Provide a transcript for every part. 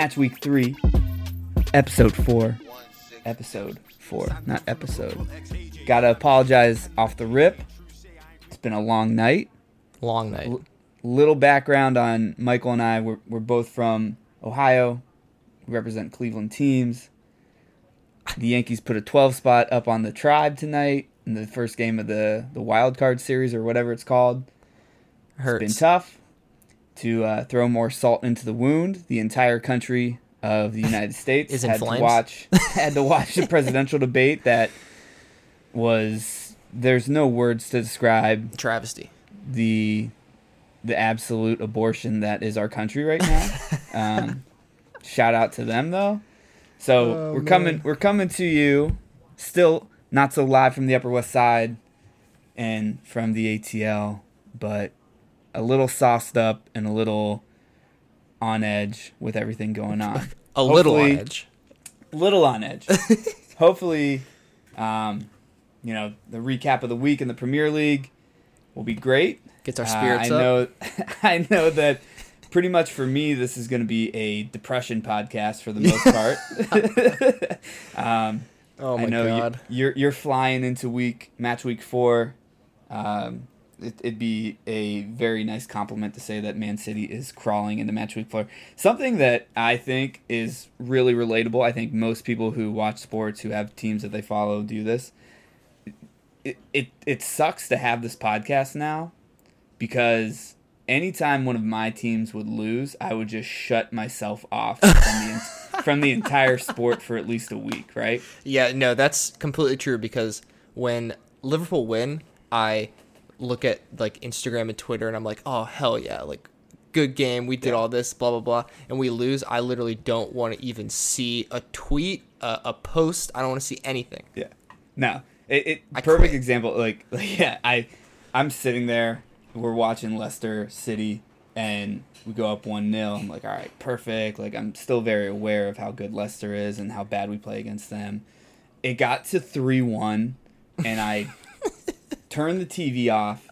Match week three, episode four. Episode four, not episode. Gotta apologize off the rip. It's been a long night. Long night. L- little background on Michael and I. We're, we're both from Ohio. We represent Cleveland teams. The Yankees put a 12 spot up on the Tribe tonight in the first game of the, the wild card series or whatever it's called. Hurts. It's been tough to uh, throw more salt into the wound. The entire country of the United States Is had flames. to watch had to watch the presidential debate that was there's no words to describe Travesty. the the absolute abortion that is our country right now. um, shout out to them though. So Oh, we're coming we're coming to you still not so live from the Upper West Side and from the ATL, but a little sauced up and a little on edge with everything going on. A little on edge. little on edge. Hopefully, um, you know, the recap of the week in the Premier League will be great. Gets our Uh, spirits I up. know, I know that pretty much for me, this is going to be a depression podcast for the most part. um, Oh my I know god. You, you're you're flying into week match week four. Um, it, it'd be a very nice compliment to say that Man City is crawling into match week four. Something that I think is really relatable. I think most people who watch sports who have teams that they follow do this. It it, it sucks to have this podcast now because anytime one of my teams would lose, I would just shut myself off from the from the entire sport for at least a week, right? Yeah, no, that's completely true because when Liverpool win, I look at like Instagram and Twitter and I'm like, "Oh, hell yeah, like good game. We did all this, blah blah blah." And we lose, I literally don't want to even see a tweet, a, a post. I don't want to see anything. Yeah. No. It, it perfect quit. example. Like, like, yeah, I, I'm sitting there. We're watching Leicester City, and we go up one 0 I'm like, all right, perfect. Like, I'm still very aware of how good Leicester is and how bad we play against them. It got to three one, and I turned the TV off,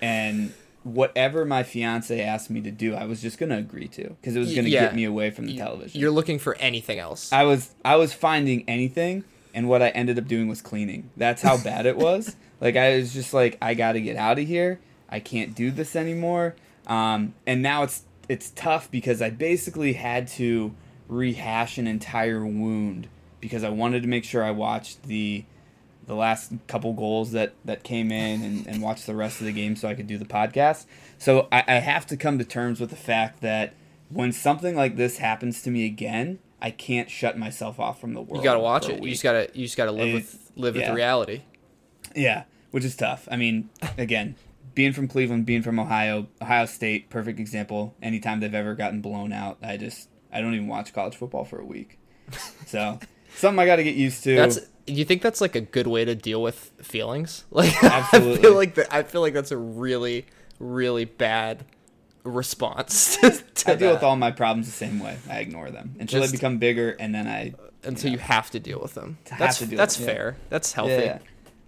and whatever my fiance asked me to do, I was just gonna agree to because it was gonna yeah. get me away from the television. You're looking for anything else. I was I was finding anything, and what I ended up doing was cleaning. That's how bad it was. like I was just like, I got to get out of here. I can't do this anymore. Um, and now it's it's tough because I basically had to rehash an entire wound because I wanted to make sure I watched the the last couple goals that that came in and, and watch the rest of the game so I could do the podcast. So I, I have to come to terms with the fact that when something like this happens to me again, I can't shut myself off from the world. you gotta watch it. You just gotta you just gotta live It- with live yeah. with the reality. Yeah, which is tough. I mean, again, being from Cleveland, being from Ohio, Ohio State, perfect example. Anytime they've ever gotten blown out, I just I don't even watch college football for a week. So something I got to get used to. That's you think that's like a good way to deal with feelings? Like I Absolutely. feel like that I feel like that's a really really bad response to, to I deal with all my problems the same way. I ignore them until Just- they become bigger, and then I until you have to deal with them. That's that's with- yeah. fair. That's healthy. Yeah, yeah.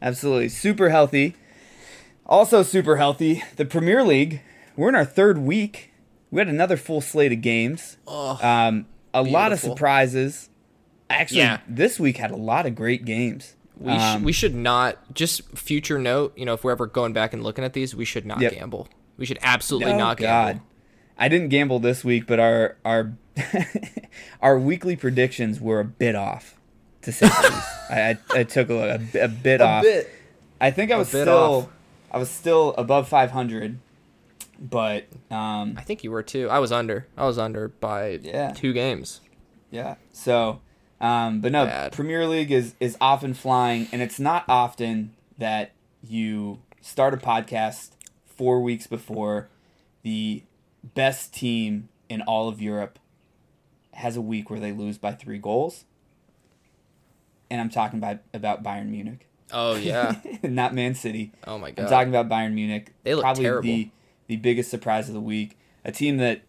absolutely super healthy. Also super healthy. The Premier League. We're in our third week. We had another full slate of games. Oh, Um, a lot of surprises. Actually, Yeah. this week had a lot of great games. we Um, sh- we should not just future note. You know, if we're ever going back and looking at these, we should not Yep. gamble. We should absolutely Oh, not God. gamble. I didn't gamble this week, but our our our weekly predictions were a bit off, to say the least. I, I, took a, a, a bit off. I think I was still off. I was still above 500, but um, I think you were too. I was under. I was under by Yeah. two games. Yeah. So, um, but no, Bad. Premier League is is often flying, and it's not often that you start a podcast four weeks before the best team in all of Europe has a week where they lose by three goals. And I'm talking about about Bayern Munich, Oh yeah. not Man City. oh my god, I'm talking about Bayern Munich. They look probably terrible. the the biggest surprise of the week. A team that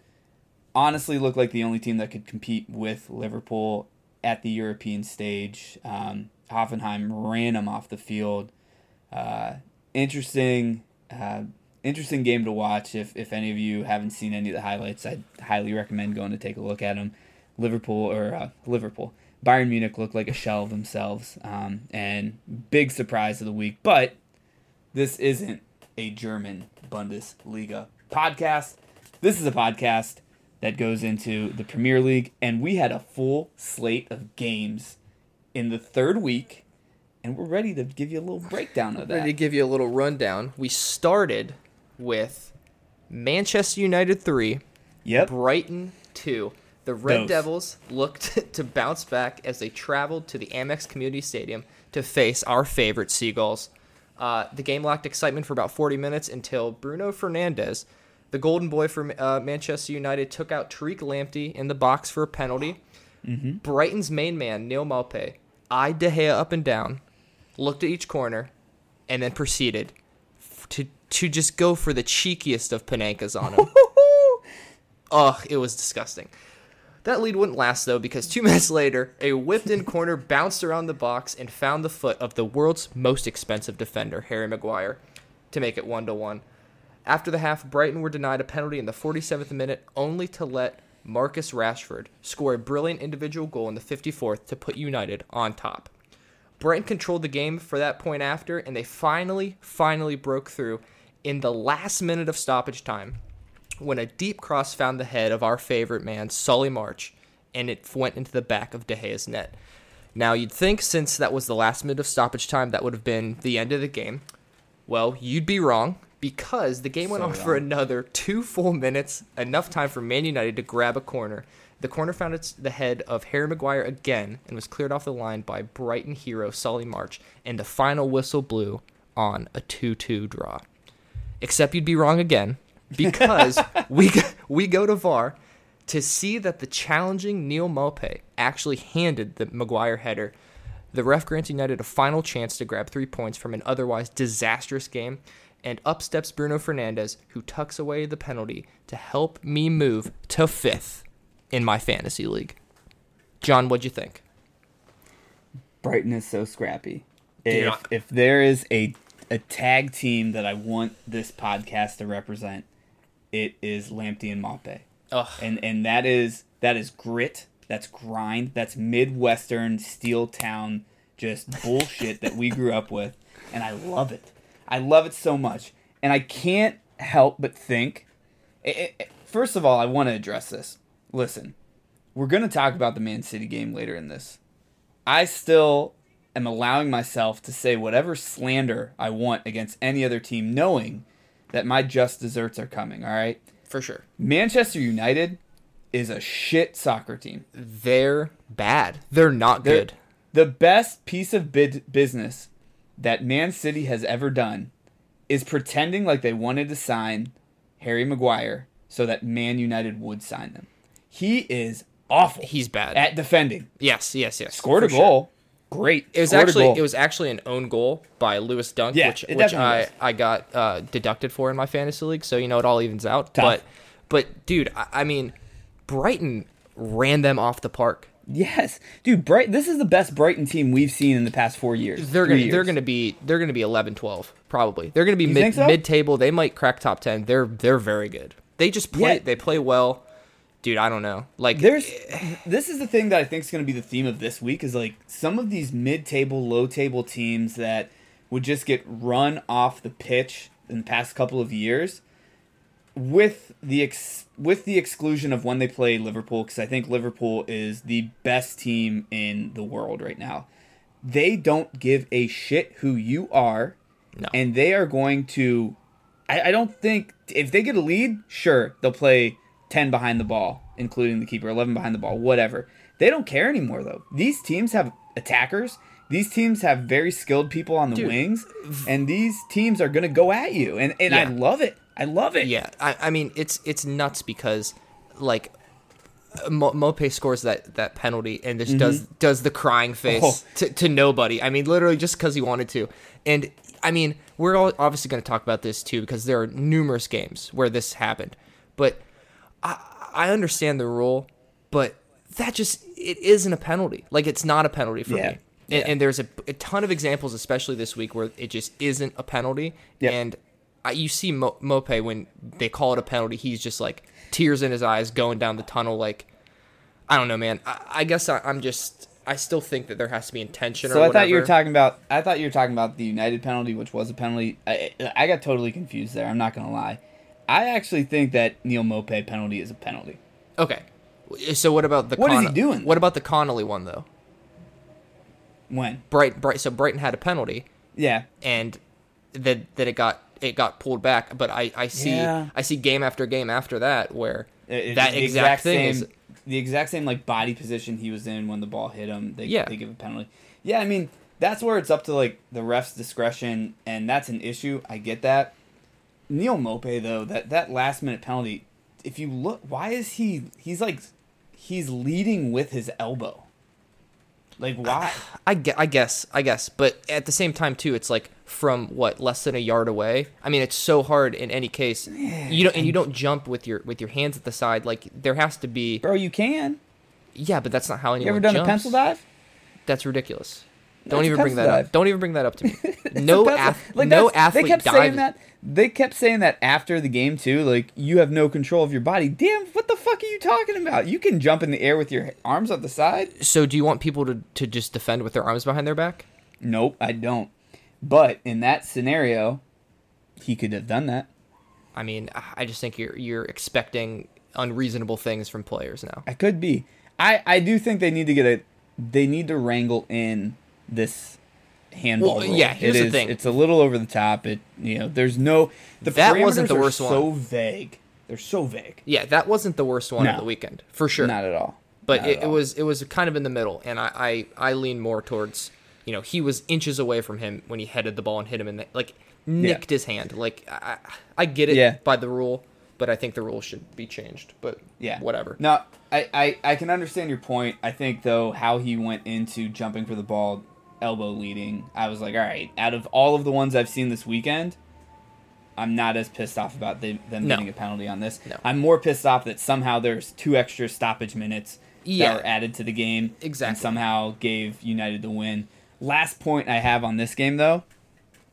honestly looked like the only team that could compete with Liverpool at the European stage. Um, Hoffenheim ran them off the field. Uh, interesting, uh, interesting game to watch. If if any of you haven't seen any of the highlights, I'd highly recommend going to take a look at them. Liverpool or uh, Liverpool. Bayern Munich looked like a shell of themselves, um, and big surprise of the week. But this isn't a German Bundesliga podcast. This is a podcast that goes into the Premier League, and we had a full slate of games in the third week, and we're ready to give you a little breakdown of Ready to give you a little rundown. We started with Manchester United 3, Yep. Brighton 2. The Red Those. Devils looked to bounce back as they traveled to the Amex Community Stadium to face our favorite Seagulls. Uh, the game lacked excitement for about 40 minutes until Bruno Fernandes, the golden boy for uh, Manchester United, took out Tariq Lamptey in the box for a penalty. Brighton's main man, Neal Maupay, eyed De Gea up and down, looked at each corner, and then proceeded to, to just go for the cheekiest of Panenkas on him. Ugh, it was disgusting. That lead wouldn't last though because two minutes later, a whipped in corner bounced around the box and found the foot of the world's most expensive defender, Harry Maguire, to make it one to one. After the half, Brighton were denied a penalty in the 47th minute, only to let Marcus Rashford score a brilliant individual goal in the 54th to put United on top. Brighton controlled the game for that point after, and they finally, finally broke through in the last minute of stoppage time when a deep cross found the head of our favorite man, Solly March, and it went into the back of De Gea's net. Now, you'd think since that was the last minute of stoppage time, that would have been the end of the game. Well, you'd be wrong because the game went So on for another two full minutes, enough time for Man United to grab a corner. The corner found its the head of Harry Maguire again and was cleared off the line by Brighton hero Solly March, and the final whistle blew on a 2-2 draw. Except you'd be wrong again because we we go to VAR to see that the challenging Neal Maupay actually handed the Maguire header. The ref grants United a final chance to grab three points from an otherwise disastrous game, and up steps Bruno Fernandes, who tucks away the penalty to help me move to fifth in my fantasy league. John, what'd you think? Brighton is so scrappy. If, I- if there is a a tag team that I want this podcast to represent, it is Lamptey and Maupay. Ugh. And and that is that is grit, that's grind, that's Midwestern steel town just bullshit that we grew up with, and I love it. I love it so much, and I can't help but think. i i first of all, I want to address this. Listen, we're going to talk about the Man City game later in this. I still am allowing myself to say whatever slander I want against any other team, knowing that my just desserts are coming. All right, For sure. Manchester United is a shit soccer team. They're bad. They're not They're- good. The best piece of bid- business that Man City has ever done is pretending like they wanted to sign Harry Maguire so that Man United would sign them. He is awful He's bad. at defending. yes, yes, yes. Scored a sure. goal. Great. It was Scored actually it was actually an own goal by Lewis Dunk, Yeah, which which I was. I got uh, deducted for in my fantasy league, so you know it all evens out. Tough. But but dude, I, I mean, Brighton ran them off the park. Yes, dude. Bright. This is the best Brighton team we've seen in the past four years. They're gonna they're gonna be they're gonna be 11, 12, probably. They're gonna be You mid so? mid table. They might crack top ten. They're they're very good. They just play Yeah. they play well. Dude, I don't know. Like There's. This is the thing that I think is going to be the theme of this week is like some of these mid-table, low-table teams that would just get run off the pitch in the past couple of years, with the ex- with the exclusion of when they play Liverpool, because I think Liverpool is the best team in the world right now. They don't give a shit who you are, No. and they are going to. I, I don't think if they get a lead, sure they'll play ten behind the ball, including the keeper, eleven behind the ball, whatever. They don't care anymore though. These teams have attackers. These teams have very skilled people on the Dude. wings, and these teams are going to go at you, and and I love it. I love it. Yeah, I, I mean it's it's nuts because like Mo- Maupay scores that that penalty and just does does the crying face Mm-hmm. Oh. to, to nobody. I mean, literally just because he wanted to. And I mean, we're all obviously going to talk about this too because there are numerous games where this happened. But I I understand the rule, but that just it isn't a penalty. Like it's not a penalty for Yeah. me. And, and there's a, a ton of examples, especially this week, where it just isn't a penalty. Yep. And I, you see Mo, Maupay when they call it a penalty, he's just like tears in his eyes, going down the tunnel. Like I don't know, man. I, I guess I, I'm just. I still think that there has to be intention. So I thought you were talking about. I thought you were talking about the United penalty, which was a penalty. I, I got totally confused there. I'm not gonna lie. I actually think that Neal Maupay penalty is a penalty. Okay. So what about the? What is he doing? What about the Connolly one though? When? Bright, Bright. So Brighton had a penalty, Yeah. and that that it got it got pulled back. But I I see Yeah. I see game after game after that where It- it- that the exact, thing same, is the exact same like body position he was in when the ball hit him. They, Yeah. they give a penalty. Yeah, I mean that's where it's up to like the ref's discretion, and that's an issue. I get that. Neal Maupay though, that that last minute penalty. If you look, why is he? He's like, he's leading with his elbow. Like why? I guess, I guess, I guess, but at the same time too, it's like from what less than a yard away. I mean, it's so hard in any case. You don't and you don't jump with your with your hands at the side. Like there has to be. Bro, you can. Yeah, but that's not how anyone. You ever done jumps. a pencil dive? That's ridiculous. Don't even bring that dive. up. Don't even bring that up to me. No ath- like, no athlete They kept dives. saying that. They kept saying that after the game too. Like you have no control of your body. Damn, what the fuck are you talking about? You can jump in the air with your arms up the side. So do you want people to to just defend with their arms behind their back? Nope, I don't. But in that scenario, he could have done that. I mean, I just think you're you're expecting unreasonable things from players now. I could be. I I do think they need to get a. They need to wrangle in this handball. Well, yeah, here's It the is- thing. It's a little over the top. It you know, there's no. The That wasn't the are worst one. So vague. They're so vague. Yeah, that wasn't the worst one of the weekend for sure. Not at all. but it, at it was it was kind of in the middle, and I, I I lean more towards you know he was inches away from him when he headed the ball and hit him in the like nicked his hand. Like I I- I get it Yeah. by the rule, but I think the rule should be changed. But Yeah. whatever. No, I, I, I can understand your point. I think though how he went into jumping for the ball, elbow leading, I was like, all right. Out of all of the ones I've seen this weekend, I'm not as pissed off about the, them No. getting a penalty on this. No. I'm more pissed off that somehow there's two extra stoppage minutes Yeah. that were added to the game, Exactly. and somehow gave United the win. Last point I have on this game though,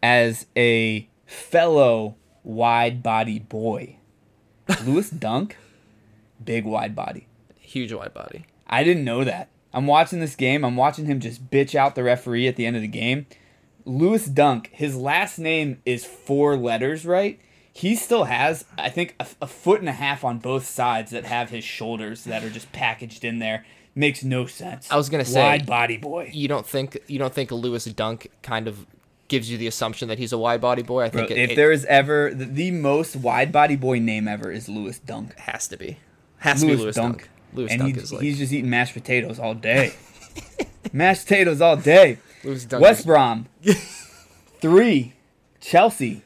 as a fellow wide body boy, Lewis Dunk, big wide body. Huge wide body. I didn't know that. I'm watching this game. I'm watching him just bitch out the referee at the end of the game. Lewis Dunk, his last name is four letters, right? He still has, I think, a, a foot and a half on both sides that have his shoulders that are just packaged in there. Makes no sense. I was gonna say- wide body boy. You don't think you don't think Lewis Dunk kind of gives you the assumption that he's a wide body boy? I Bro, think it, if it there is ever the, the most wide body boy name ever is Lewis Dunk. has to be has to be Lewis Dunk. Lewis and Dunk he, is like he's just eating mashed potatoes all day. mashed potatoes all day. Lewis Dunk. West is- Brom, three. Chelsea,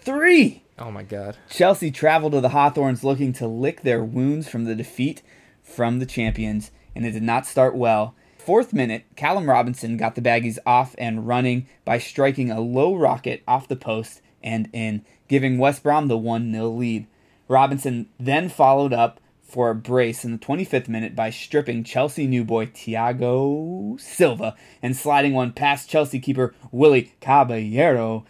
three. oh my god. Chelsea travel to the Hawthorns looking to lick their wounds from the defeat from the champions, and it did not start well. Fourth minute, Callum Robinson got the Baggies off and running by striking a low rocket off the post and in, giving West Brom the 1 0 lead. Robinson then followed up for a brace in the 25th minute by stripping Chelsea new boy Thiago Silva and sliding one past Chelsea keeper Willy Caballero.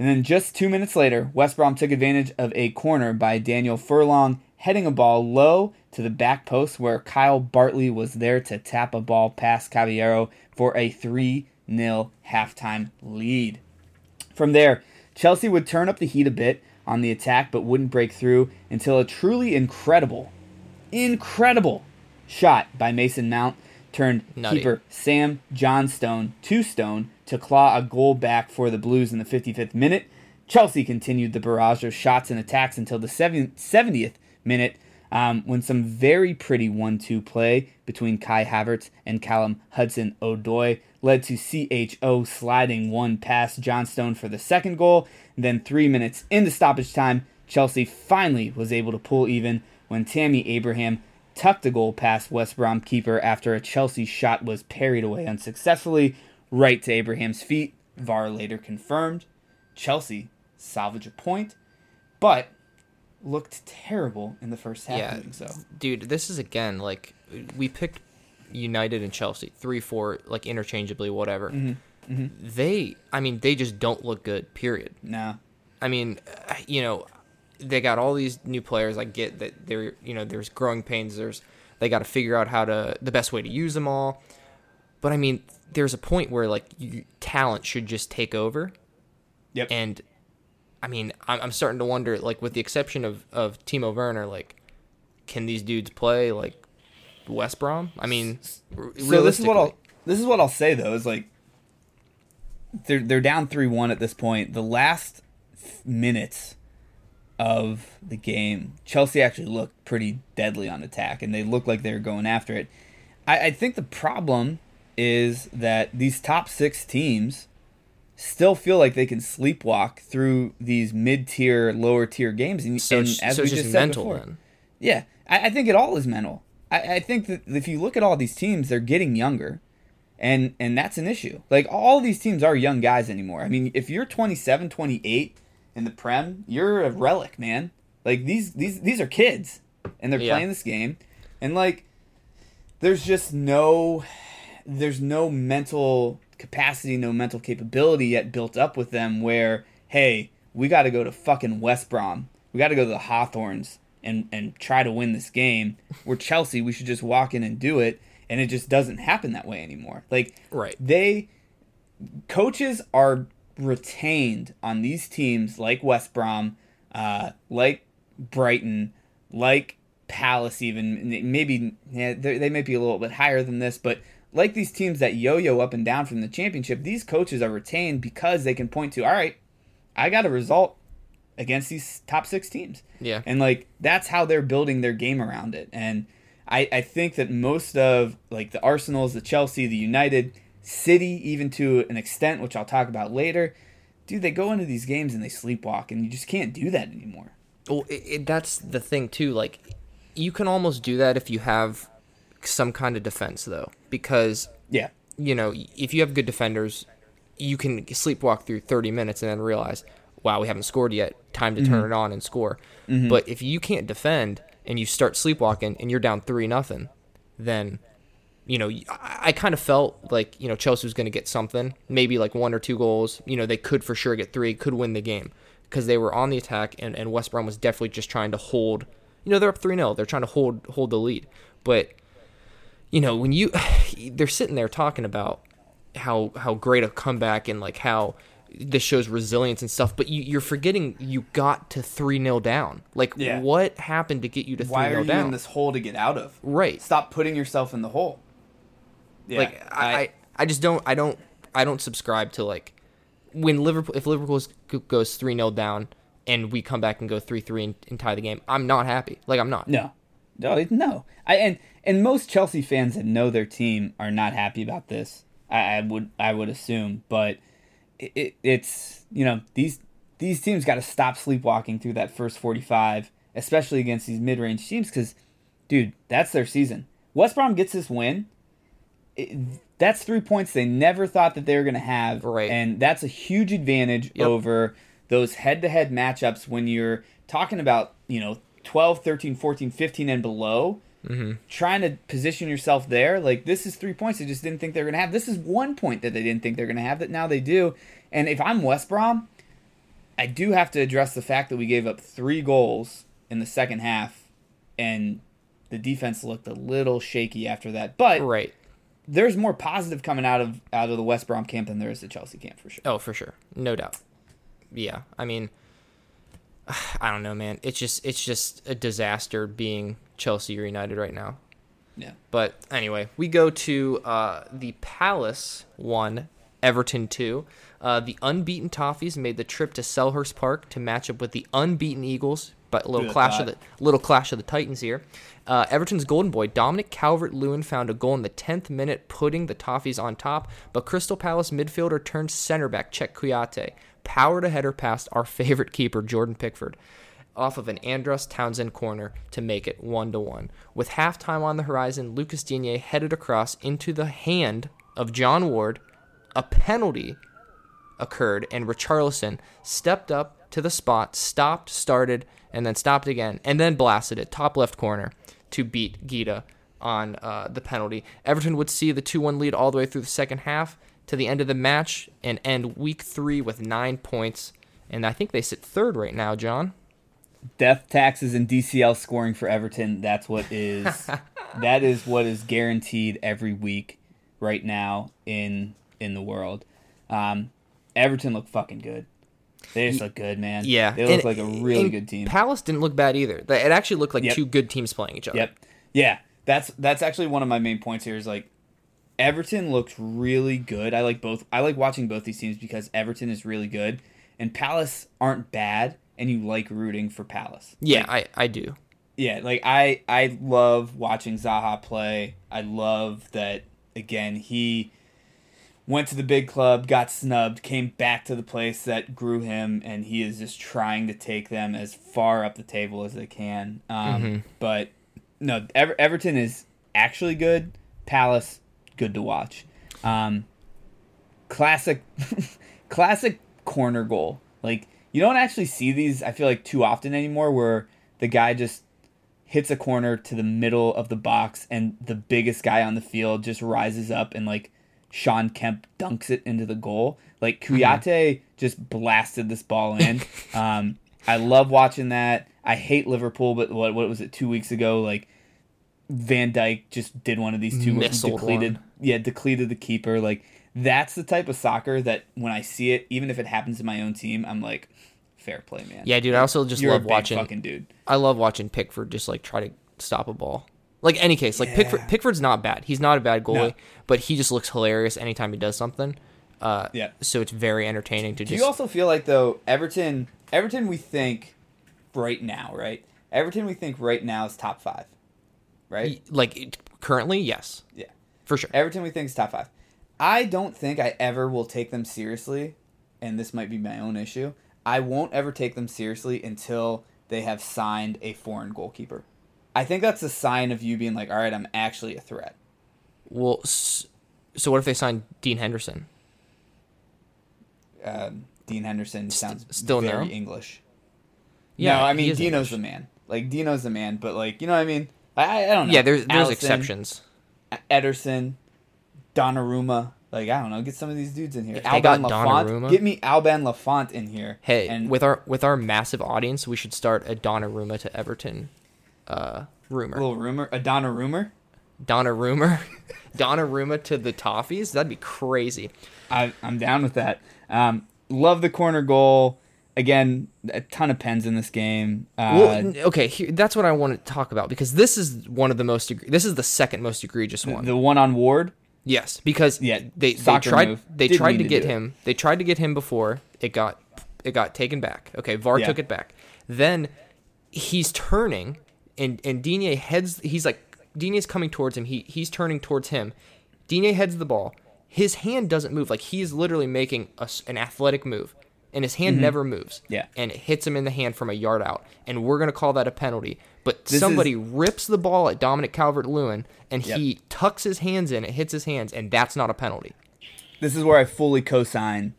And then just two minutes later, West Brom took advantage of a corner by Darnell Furlong, heading a ball low to the back post where Kyle Bartley was there to tap a ball past Caballero for a 3 0 halftime lead. From there, Chelsea would turn up the heat a bit on the attack but wouldn't break through until a truly incredible, incredible shot by Mason Mount turned Nutty. keeper Sam Johnstone to stone to claw a goal back for the Blues in the 55th minute. Chelsea continued the barrage of shots and attacks until the 70th minute um, when some very pretty 1 2 play between Kai Havertz and Callum Hudson Odoi led to CHO sliding one past Johnstone for the second goal. then, three minutes into stoppage time, Chelsea finally was able to pull even when Tammy Abraham tucked a goal past West Brom keeper after a Chelsea shot was parried away unsuccessfully, right to Abraham's feet. VAR later confirmed. Chelsea salvage a point, but looked terrible in the first half. Yeah. so. dude this is again like we picked united and chelsea three four like interchangeably whatever Mm-hmm. they i mean they just don't look good period No. i mean you know they got all these new players i get that they're you know there's growing pains there's They got to figure out how to the best way to use them all. But I mean, there's a point where like you, talent should just take over. Yep. And I mean, I'm, I'm starting to wonder, like, with the exception of of Timo Werner, like, can these dudes play like West Brom? I mean, r- So this is what I'll this is what I'll say though is like they're they're down three one at this point. The last minutes of the game, Chelsea actually looked pretty deadly on attack, and they looked like they were going after it. I, I think the problem is that these top six teams still feel like they can sleepwalk through these mid-tier, lower-tier games, and, so and it's, as so we just said mental before, then. yeah, I, I think it all is mental. I, I think that if you look at all these teams, they're getting younger, and and that's an issue. Like all these teams are young guys anymore. I mean, if you're 27, 28 in the Prem, you're a relic, man. Like these these these are kids, and they're Yeah. playing this game, and like there's just no there's no mental capacity, no mental capability yet built up with them where, hey, we got to go to fucking West Brom. We got to go to the Hawthorns and, and try to win this game. We're Chelsea. We should just walk in and do it. And it just doesn't happen that way anymore. Like, Right. they, coaches are retained on these teams like West Brom, uh, like Brighton, like Palace, even maybe yeah, they they might be a little bit higher than this, but like these teams that yo-yo up and down from the championship, these coaches are retained because they can point to, all right, I got a result against these top six teams. Yeah. And like that's how they're building their game around it. And I, I think that most of like the Arsenals, the Chelsea, the United, City, even to an extent, which I'll talk about later, dude, they go into these games and they sleepwalk, and you just can't do that anymore. Well, it, it, that's the thing too. Like, you can almost do that if you have some kind of defense, though, because Yeah. you know if you have good defenders, you can sleepwalk through 30 minutes and then realize, wow, we haven't scored yet. Time to mm-hmm. turn it on and score. Mm-hmm. But if you can't defend and you start sleepwalking and you're down three nothing, then you know, I, I kind of felt like, you know, Chelsea was going to get something, maybe like one or two goals. You know, they could for sure get three, could win the game because they were on the attack and, and West Brom was definitely just trying to hold, you know, they're up 3 0. They're trying to hold hold the lead. But, you know, when you, they're sitting there talking about how how great a comeback and like how this shows resilience and stuff, but you, you're forgetting you got to 3 0 down. Like, Yeah. what happened to get you to 3 Why are 0 you down? in this hole to get out of? right. Stop putting yourself in the hole. Yeah, like I, I, I just don't I don't I don't subscribe to like when Liverpool if Liverpool goes three 0 down and we come back and go three three and, and tie the game, I'm not happy. Like I'm not. No, no, no. I and and most Chelsea fans that know their team are not happy about this. I, I would I would assume, but it, it, it's you know these these teams got to stop sleepwalking through that first forty five, especially against these mid range teams, because dude, that's their season. West Brom gets this win. It, that's three points they never thought that they were going to have, Right. And that's a huge advantage Yep. over those head-to-head matchups when you're talking about you know 12 13 14 15 and below mm-hmm. trying to position yourself there like this is three points they just didn't think they were going to have this is one point that they didn't think they're going to have that now they do and if i'm west brom i do have to address the fact that we gave up three goals in the second half and the defense looked a little shaky after that but Right. There's more positive coming out of out of the west brom camp than there is the chelsea camp for sure Oh, for sure. No doubt. Yeah. I mean I don't know, man. It's just it's just a disaster being Chelsea or United right now. yeah But anyway, we go to uh, the Palace one, Everton two. Uh, the unbeaten Toffees made the trip to Selhurst Park to match up with the unbeaten Eagles. But a little clash of the little clash of the Titans here. Uh, Everton's golden boy Dominic Calvert-Lewin found a goal in the 10th minute, putting the Toffees on top. But Crystal Palace midfielder turned center back Czech Kouyate powered a header past our favorite keeper Jordan Pickford off of an Andros Townsend corner to make it one to one. With halftime on the horizon, Lucas Digne headed across into the hand of John Ward. A penalty occurred, and Richarlison stepped up to the spot, stopped, started, and then stopped again, and then blasted it top left corner to beat Gita on uh, the penalty. Everton would see the 2 1 lead all the way through the second half to the end of the match and end week three with nine points. And I think they sit third right now, John. death taxes and DCL scoring for Everton. That's what is that is what is guaranteed every week right now in in the world. Um, Everton look fucking good. They just look good, man. Yeah, they look and- like a really good team. Palace didn't look bad either. It actually looked like Yep. two good teams playing each other. Yep. Yeah, that's that's actually one of my main points here. Is like Everton looks really good. I like both. I like watching both these teams because Everton is really good, and Palace aren't bad, and you like rooting for Palace. Yeah, I, I do. yeah like i i love watching zaha play i love that again he went to the big club got snubbed came back to the place that grew him and he is just trying to take them as far up the table as they can. Um, but no Ever- everton is actually good. Palace good to watch. Um, classic classic corner goal. Like you don't actually see these i feel like too often anymore where the guy just hits a corner to the middle of the box and the biggest guy on the field just rises up and like Shawn Kemp dunks it into the goal. Like Kouyate just blasted this ball in. um, I love watching that. I hate Liverpool, but what what was it two weeks ago? Like Van Dijk just did one of these two where he Missiled depleted, one. yeah, depleted the keeper. Like that's the type of soccer that when I see it, even if it happens to my own team, I'm like, fair play, man. Yeah, dude. I also just You're love watching. fucking dude. I love watching Pickford just like try to stop a ball. Like any case, like Pickford. Pickford's not bad. He's not a bad goalie, No. but he just looks hilarious anytime he does something. Uh, Yeah. So it's very entertaining to Do just. you also feel like though Everton, Everton, we think right now, right? Everton, we think right now is top five, right? like it- currently, yes, Yeah. for sure. Everton, we think is top five. I don't think I ever will take them seriously, and this might be my own issue. I won't ever take them seriously until they have signed a foreign goalkeeper. I think that's a sign of you being like, all right, I'm actually a threat. Well, so what if they sign Dean Henderson? Um, Dean Henderson sounds still very no? English. Yeah, no, I mean Dino's English. the man. Like Dino's the man, but like you know what I mean. I I, don't know. Yeah, there's there's Alisson, exceptions. Ederson, Donnarumma. Like I don't know, get some of these dudes in here. If they got Alban Lafont. Donnarumma- Get me Alban Lafont in here. Hey, and with our with our massive audience, we should start a Donnarumma to Everton uh, rumor. a little rumor, a Donnarumma. Donnarumma, Donnarumma to the Toffees. That'd be crazy. I, I'm down with that. Um, love the corner goal. Again, a ton of pens in this game. Uh, Well, okay, here, that's what I want to talk about because this is one of the most. egre- This is the second most egregious one. the one on Ward. yes, because Yeah, they they tried move. they Didn't tried to get do it. him. They tried to get him before it got it got taken back. Okay, VAR Yeah. took it back. Then he's turning and and Digne heads. He's like Digne's coming towards him. He he's turning towards him. Digne heads the ball. His hand doesn't move. Like he's literally making a an athletic move, and his hand never moves. Mm-hmm. Yeah. and it hits him in the hand from a yard out, and we're gonna call that a penalty. But This somebody rips the ball at Dominic Calvert-Lewin, and Yep. he tucks his hands in. It hits his hands, and that's not a penalty. This is where I fully co-sign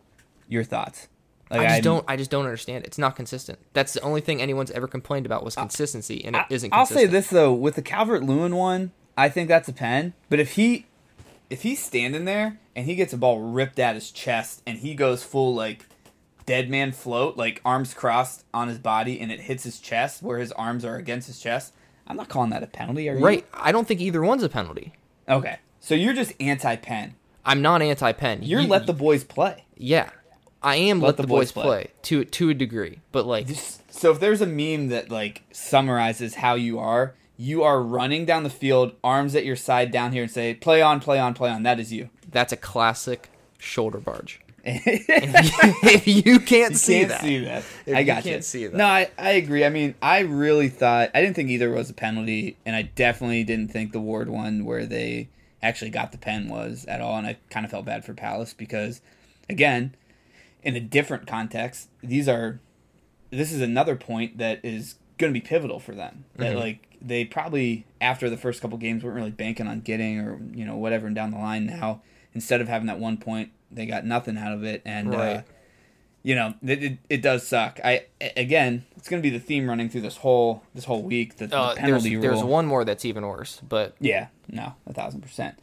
your thoughts. Like, I just I'm- don't. I just don't understand. it. It's not consistent. That's the only thing anyone's ever complained about was consistency, and it I- isn't. Consistent. I'll say this though, with the Calvert Lewin one, I think that's a pen. But if he if he's standing there and he gets a ball ripped at his chest and he goes full like dead man float, like arms crossed on his body and it hits his chest where his arms are against his chest, I'm not calling that a penalty, are you? Right. I don't think either one's a penalty. Okay. So you're just anti pen. I'm not anti-pen. You're You- let the boys play. yeah. I am let, the, boys, play. play. to to a degree, but like So if there's a meme that like summarizes how you are, you are running down the field, arms at your side down here and say, play on, play on, play on. That is you. that's a classic shoulder barge. if you can't You see can't that, see that. If I you got can't see that. No, I, I agree. I mean, I really thought I didn't think either was a penalty, and I definitely didn't think the Ward one where they actually got the pen was at all. And I kind of felt bad for Palace because, again, in a different context, these are this is another point that is going to be pivotal for them. That Mhm. like they probably after the first couple games weren't really banking on getting or you know whatever and down the line now instead of having that one point they got nothing out of it and uh, you know it, it, it does suck i again it's going to be the theme running through this whole this whole week the, the uh, there's, penalty there's rule one more that's even worse. But yeah no a thousand percent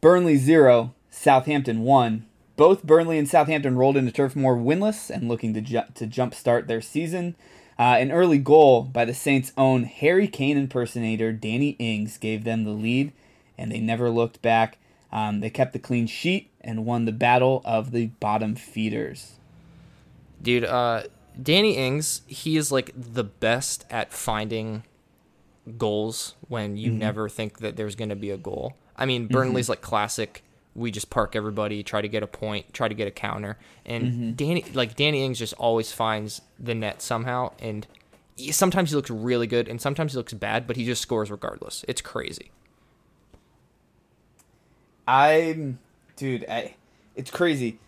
burnley zero southampton one both burnley and southampton rolled into turf moor winless and looking to, ju- to jump start their season Uh, an early goal by the Saints' own Harry Kane impersonator Danny Ings gave them the lead, and they never looked back. Um, they kept the clean sheet and won the battle of the bottom feeders. Dude, uh, Danny Ings, he is like the best at finding goals when you never think that there's going to be a goal. I mean, Burnley's like classic. We just park everybody, try to get a point, try to get a counter, and mm-hmm. Danny, like Danny Ings, just always finds the net somehow. And he- sometimes he looks really good, and sometimes he looks bad, but he just scores regardless. It's crazy. I'm, dude, I, it's crazy.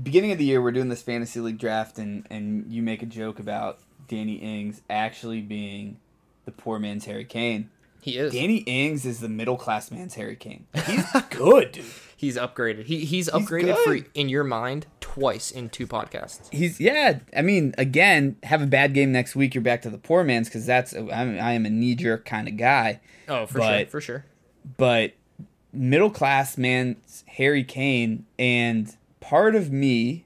Beginning of the year, we're doing this fantasy league draft, and and you make a joke about Danny Ings actually being the poor man's Harry Kane. He is. Danny Ings is the middle class man's Harry Kane. He's good, dude. He's upgraded. He he's upgraded for in your mind twice in two podcasts. He's yeah. I mean, again, have a bad game next week. You're back to the poor man's because that's I'm, I am a knee jerk kind of guy. Oh, for sure, for sure. but middle class man's Harry Kane, and part of me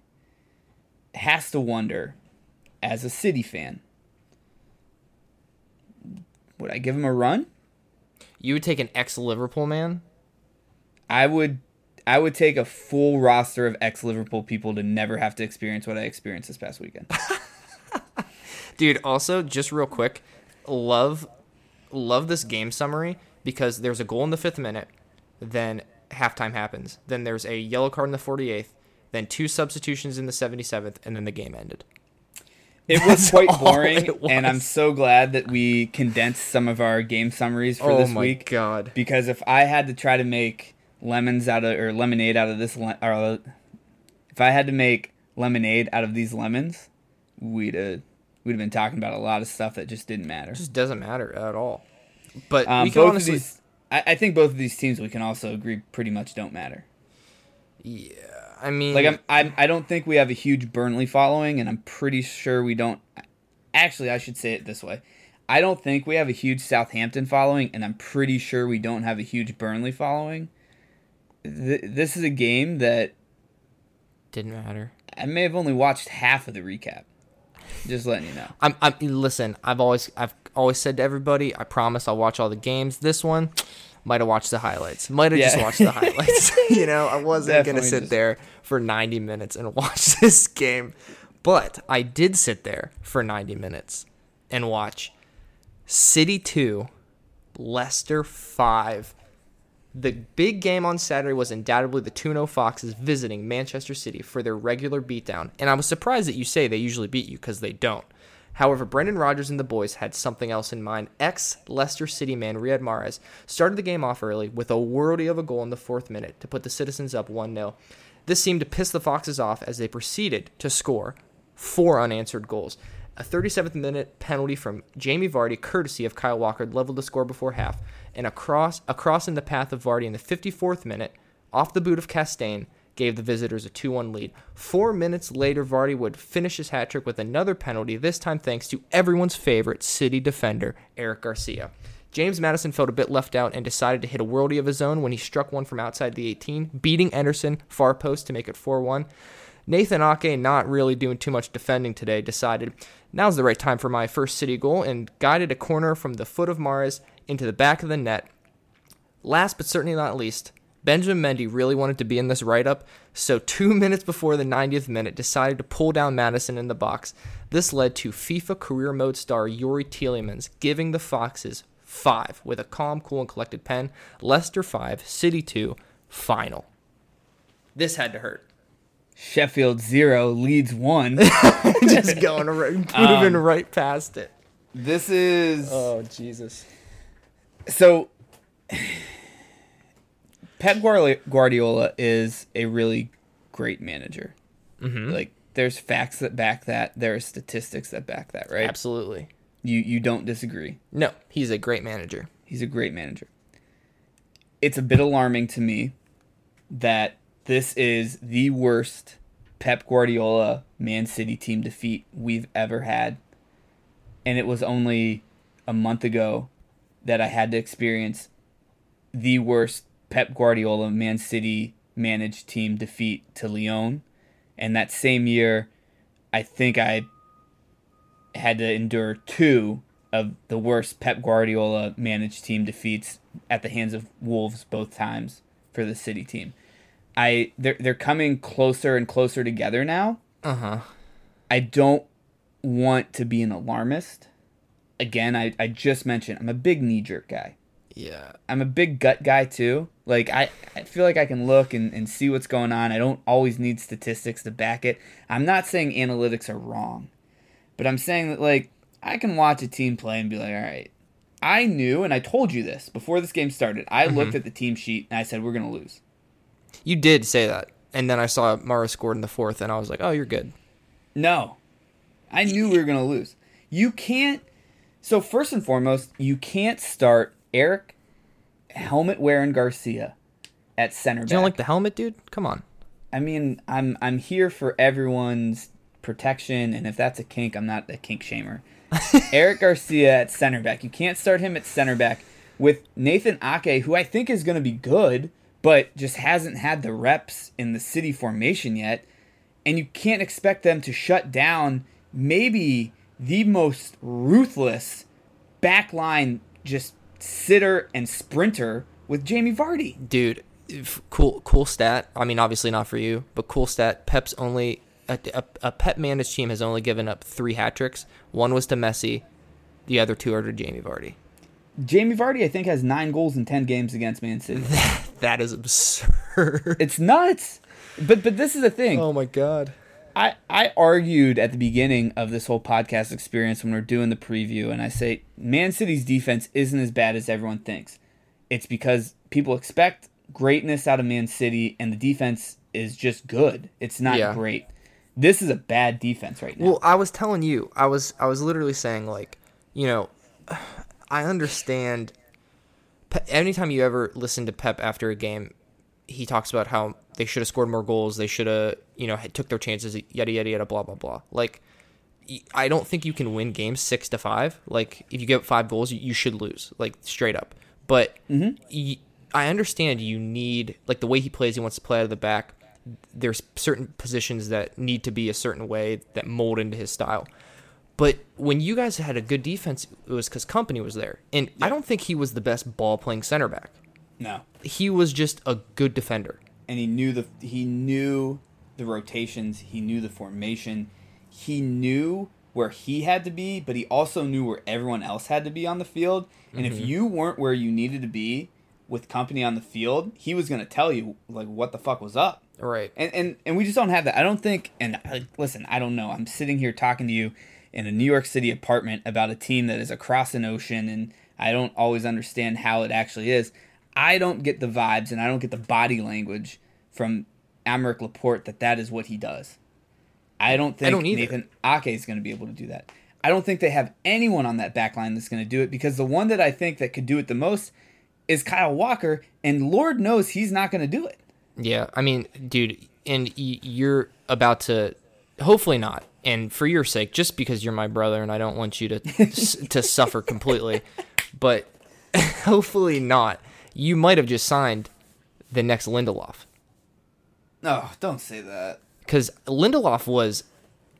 has to wonder, as a City fan, would I give him a run? You would take an ex Liverpool man. I would. I would take a full roster of ex Liverpool people to never have to experience what I experienced this past weekend. Dude, also just real quick, love love this game summary because there's a goal in the 5th minute, then halftime happens. Then there's a yellow card in the 48th, then two substitutions in the 77th and then the game ended. It was quite boring, it and I'm so glad that we condensed some of our game summaries for oh this my week. god. because if I had to try to make lemons out of or lemonade out of this le- or if I had to make lemonade out of these lemons, we'd have we'd have been talking about a lot of stuff that just didn't matter. It just doesn't matter at all. But Um, we can both honestly of these, I, I think both of these teams we can also agree pretty much don't matter. Yeah, I mean Like I'm, I'm I don't think we have a huge Burnley following, and I'm pretty sure we don't. Actually, I should say it this way. I don't think we have a huge Southampton following, and I'm pretty sure we don't have a huge Burnley following. Th- this is a game that didn't matter. I may have only watched half of the recap. Just letting you know. I'm, I'm listen. I've always I've always said to everybody, I promise I'll watch all the games. This one, might have watched the highlights. Might have just watched the highlights. you know, I wasn't gonna sit just- there for 90 minutes and watch this game, but I did sit there for 90 minutes and watch City two, Leicester five. The big game on Saturday was undoubtedly the 2 0 Foxes visiting Manchester City for their regular beatdown. And I was surprised that you say they usually beat you because they don't. However, Brendan Rodgers and the boys had something else in mind. Ex Leicester City man Riyad Mahrez started the game off early with a worldy of a goal in the fourth minute to put the citizens up 1 0. This seemed to piss the Foxes off as they proceeded to score four unanswered goals. A 37th minute penalty from Jamie Vardy, courtesy of Kyle Walker, leveled the score before half, and a cross, a cross in the path of Vardy in the 54th minute, off the boot of Castagne, gave the visitors a 2 1 lead. Four minutes later, Vardy would finish his hat trick with another penalty, this time thanks to everyone's favorite City defender, Eric Garcia. James Maddison felt a bit left out and decided to hit a worldie of his own when he struck one from outside the 18, beating Ederson far post to make it 4 1. Nathan Ake, not really doing too much defending today, decided now's the right time for my first City goal and guided a corner from the foot of Mahrez into the back of the net. Last but certainly not least, Benjamin Mendy really wanted to be in this write up, so two minutes before the 90th minute decided to pull down Maddison in the box. This led to FIFA career mode star Youri Tielemans giving the Foxes five with a calm, cool, and collected pen. Leicester 5, City 2, final. This had to hurt. Sheffield zero leads one. Just going right, moving um, right past it. this is Oh, Jesus. so. Pep Guardiola is a really great manager. Mm-hmm. Like, there's facts that back that. There are statistics that back that. Right? Absolutely. You you don't disagree. No, he's a great manager. He's a great manager. It's a bit alarming to me that this is the worst Pep Guardiola Man City team defeat we've ever had. And it was only a month ago that I had to experience the worst Pep Guardiola Man City managed team defeat to Lyon. And that same year, I think I had to endure two of the worst Pep Guardiola managed team defeats at the hands of Wolves both times for the City team. I they're they're coming closer and closer together now. Uh huh. I don't want to be an alarmist. Again, I, I just mentioned I'm a big knee jerk guy. Yeah. I'm a big gut guy too. Like I, I feel like I can look and, and see what's going on. I don't always need statistics to back it. I'm not saying analytics are wrong. But I'm saying that like I can watch a team play and be like, all right, I knew and I told you this before this game started. I mm-hmm. looked at the team sheet and I said we're gonna lose. You did say that, and then I saw Mahrez scored in the fourth, and I was like, "Oh, you're good." No. I knew we were going to lose. You can't. So, first and foremost, you can't start Eric helmet wearing Garcia at center back. You don't like the helmet, dude? Come on. I mean, I'm I'm here for everyone's protection, and if that's a kink, I'm not a kink shamer. Eric Garcia at center back. You can't start him at center back with Nathan Ake, who I think is going to be good, but just hasn't had the reps in the city formation yet. And you can't expect them to shut down maybe the most ruthless backline just sitter and sprinter with Jamie Vardy. dude cool cool stat i mean obviously not for you but cool stat pep's only a, a, a pep managed team has only given up three hat tricks one was to messi the other two are to jamie vardy Jamie Vardy, I think, has nine goals in ten games against Man City. that is absurd It's nuts. But but this is the thing. oh my god I, I argued at the beginning of this whole podcast experience when we are doing the preview, and I say Man City's defense isn't as bad as everyone thinks. It's because people expect greatness out of Man City, and the defense is just good. It's not Yeah. great. This is a bad defense right now. Well, I was telling you, I was I was literally saying like, you know, I understand. Pe- anytime you ever listen to Pep after a game, he talks about how they should have scored more goals, they should have, you know, took their chances, yada yada yada, blah blah blah. Like, I don't think you can win games six to five. Like, if you give five goals, you, you should lose, like straight up. But mm-hmm. y- I understand you need like the way he plays. He wants to play out of the back. There's certain positions that need to be a certain way that mold into his style. But when you guys had a good defense, it was because Kompany was there, and I don't think he was the best ball playing center back. No. He was just a good defender. and he knew the he knew the rotations, he knew the formation, he knew where he had to be, but he also knew where everyone else had to be on the field. And if you weren't where you needed to be with Kompany on the field, he was going to tell you like what the fuck was up. Right. And and and we just don't have that. I don't think. And uh, listen, I don't know. I'm sitting here talking to you in a New York City apartment about a team that is across an ocean, and I don't always understand how it actually is. I don't get the vibes, and I don't get the body language from Aymeric Laporte that that is what he does. I don't think I don't. Nathan Ake is going to be able to do that. I don't think they have anyone on that back line that's going to do it because the one that I think that could do it the most is Kyle Walker, and Lord knows he's not going to do it. Yeah, I mean, dude, and you're about to, hopefully not, and for your sake, just because you're my brother and I don't want you to s- to suffer completely, but hopefully not. You might have just signed the next Lindelof Oh, don't say that. because Lindelof was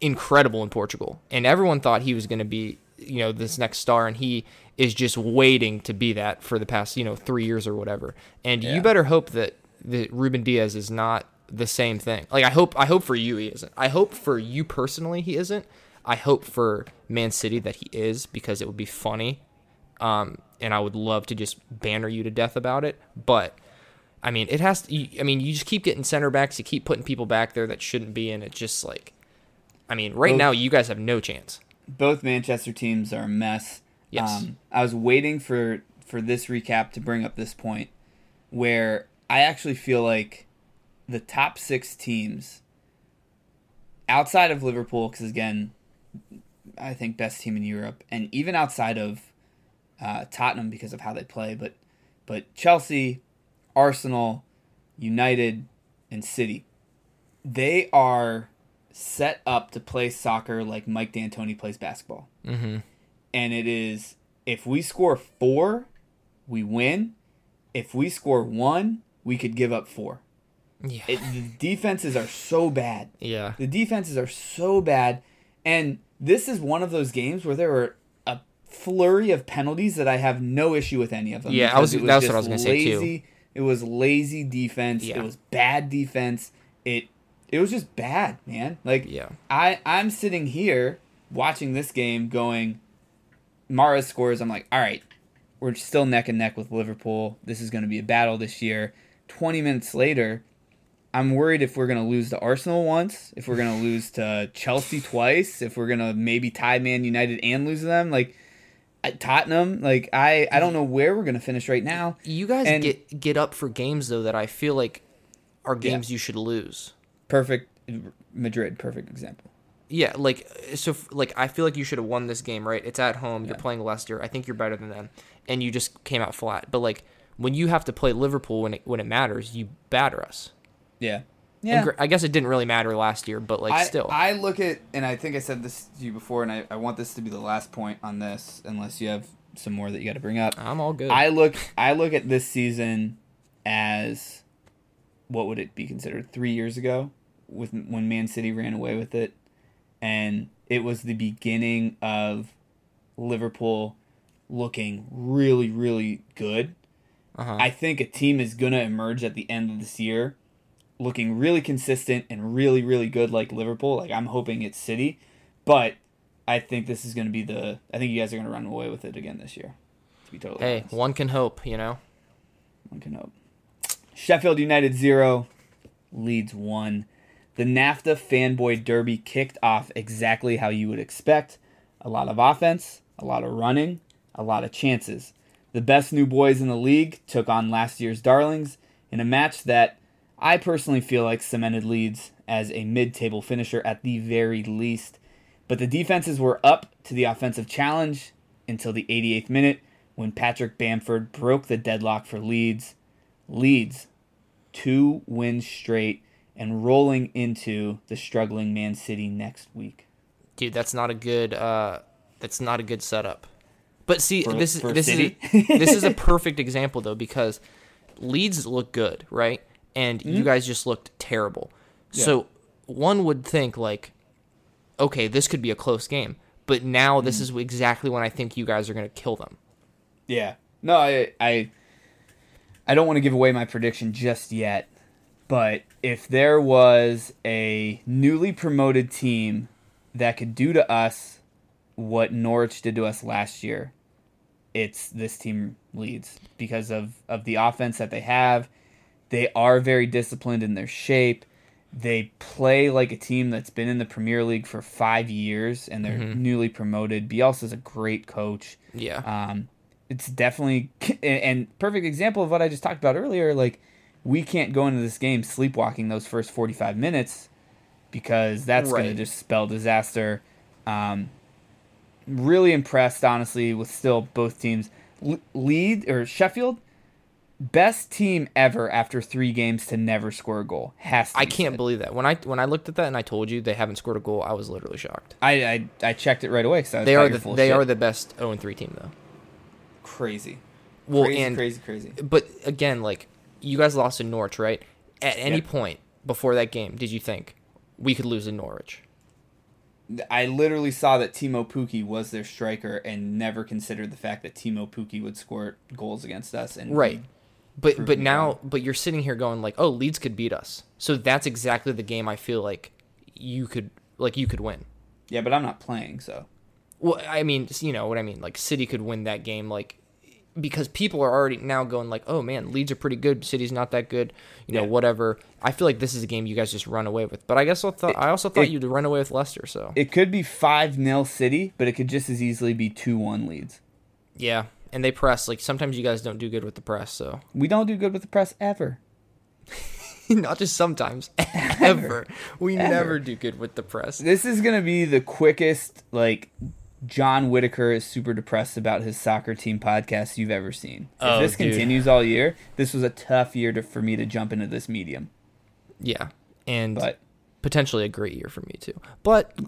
incredible in Portugal, and everyone thought he was going to be, you know, this next star, and he is just waiting to be that for the past, you know, three years or whatever. And Yeah. you better hope that that Ruben Dias is not the same thing. Like I hope, I hope for you he isn't. I hope for you personally he isn't. I hope for Man City that he is because it would be funny, um, and I would love to just banner you to death about it. But I mean, it has. To, I mean, you just keep getting center backs. You keep putting people back there that shouldn't be, in. it's just like, I mean, right Both- now you guys have no chance. Both Manchester teams are a mess. Yes. Um, I was waiting for for this recap to bring up this point where I actually feel like the top six teams outside of Liverpool, because again, I think best team in Europe, and even outside of uh, Tottenham because of how they play, but but Chelsea, Arsenal, United, and City, they are set up to play soccer like Mike D'Antoni plays basketball. Mm-hmm. And it is if we score four, we win. If we score one, we could give up four. Yeah. It, the defenses are so bad. yeah. The defenses are so bad, and this is one of those games where there were flurry of penalties that I have no issue with any of them. Yeah, I was- it that's what I was gonna say, too. lazy- It was lazy defense. Yeah. It was bad defense. It it was just bad, man. Like Yeah. I I'm sitting here watching this game going Mahrez scores. I'm like, all right, we're still neck and neck with Liverpool. This is going to be a battle this year. 20 minutes later, I'm worried if we're going to lose to Arsenal once, if we're going to lose to Chelsea twice, if we're going to maybe tie Man United and lose to them. Like Tottenham, like I I don't mm. know where we're going to finish right now. You guys And- get get up for games though that I feel like are games you should lose. Perfect Madrid, perfect example. Yeah, like so. Like I feel like you should have won this game, right? It's at home. You're Yeah. playing Leicester. I think you're better than them, and you just came out flat. But like when you have to play Liverpool when it when it matters, you batter us. Yeah. And gr- I guess it didn't really matter last year, but like I, still, I look at, and I think I said this to you before, and I, I want this to be the last point on this, unless you have some more that you got to bring up. I'm all good. I look, I look at this season as what would it be considered three years ago, with when Man City ran away with it, and it was the beginning of Liverpool looking really, really good. uh-huh. I think a team is going to emerge at the end of this year looking really consistent and really, really good like Liverpool. Like, I'm hoping it's City. But I think this is going to be the. I think you guys are going to run away with it again this year. To be totally hey, honest. one can hope, you know. One can hope. Sheffield United 0, Leeds 1. The NAFTA Fanboy Derby kicked off exactly how you would expect a lot of offense, a lot of running, a lot of chances. The best new boys in the league took on last year's darlings in a match that I personally feel like cemented Leeds as a mid table finisher at the very least. But the defenses were up to the offensive challenge until the 88th minute when Patrick Bamford broke the deadlock for Leeds. Leeds, two wins straight and rolling into the struggling Man City next week. Dude, that's not a good. uh That's not a good setup. But see, For- this is this City? is this is a perfect example though because Leeds look good, right? And you mm-hmm. guys just looked terrible. So one would think like, okay, this could be a close game. But now this mm-hmm. is exactly when I think you guys are going to kill them. Yeah. No, I I I don't want to give away my prediction just yet, but if there was a newly promoted team that could do to us what Norwich did to us last year, it's this team Leeds because of of the offense that they have. They are very disciplined in their shape. They play like a team that's been in the Premier League for five years and they're newly promoted. Bielsa's a great coach. Yeah. Um, it's definitely and, perfect example of what I just talked about earlier. Like we can't go into this game sleepwalking those first forty five minutes because that's going to just spell disaster. Um, really impressed, honestly, with still both teams. Le- lead or Sheffield, best team ever after three games to never score a goal. Has to I can't said. believe that. When I when I looked at that and I told you they haven't scored a goal, I was literally shocked. I, I I checked it right away because They are the they are the best 0 3 team though. crazy. Well, crazy, and crazy, crazy. but again, like you guys lost to Norwich, right? At any Yeah. point before that game, did you think we could lose in Norwich? I literally saw that Teemu Pukki was their striker and never considered the fact that Teemu Pukki would score goals against us. And Right. But but now but you're sitting here going like, "Oh, Leeds could beat us." So that's exactly the game I feel like you could like you could win. Yeah, but I'm not playing, so Well, I mean, you know what I mean. Like City could win that game, like because people are already now going like, "Oh man, Leeds are pretty good. City's not that good." You know, Yeah. whatever. I feel like this is a game you guys just run away with. But I guess I thought I also thought it- you'd run away with Leicester. So it could be five 0 City, but it could just as easily be two one Leeds. yeah, and they press. Like sometimes you guys don't do good with the press. So We don't do good with the press ever. not just sometimes, ever. We never do good with the press. This is gonna be the quickest like John Whitaker is super depressed about his soccer team podcast you've ever seen. If Oh, this dude. continues all year, this was a tough year to, for me to jump into this medium. Yeah, and But potentially a great year for me too. But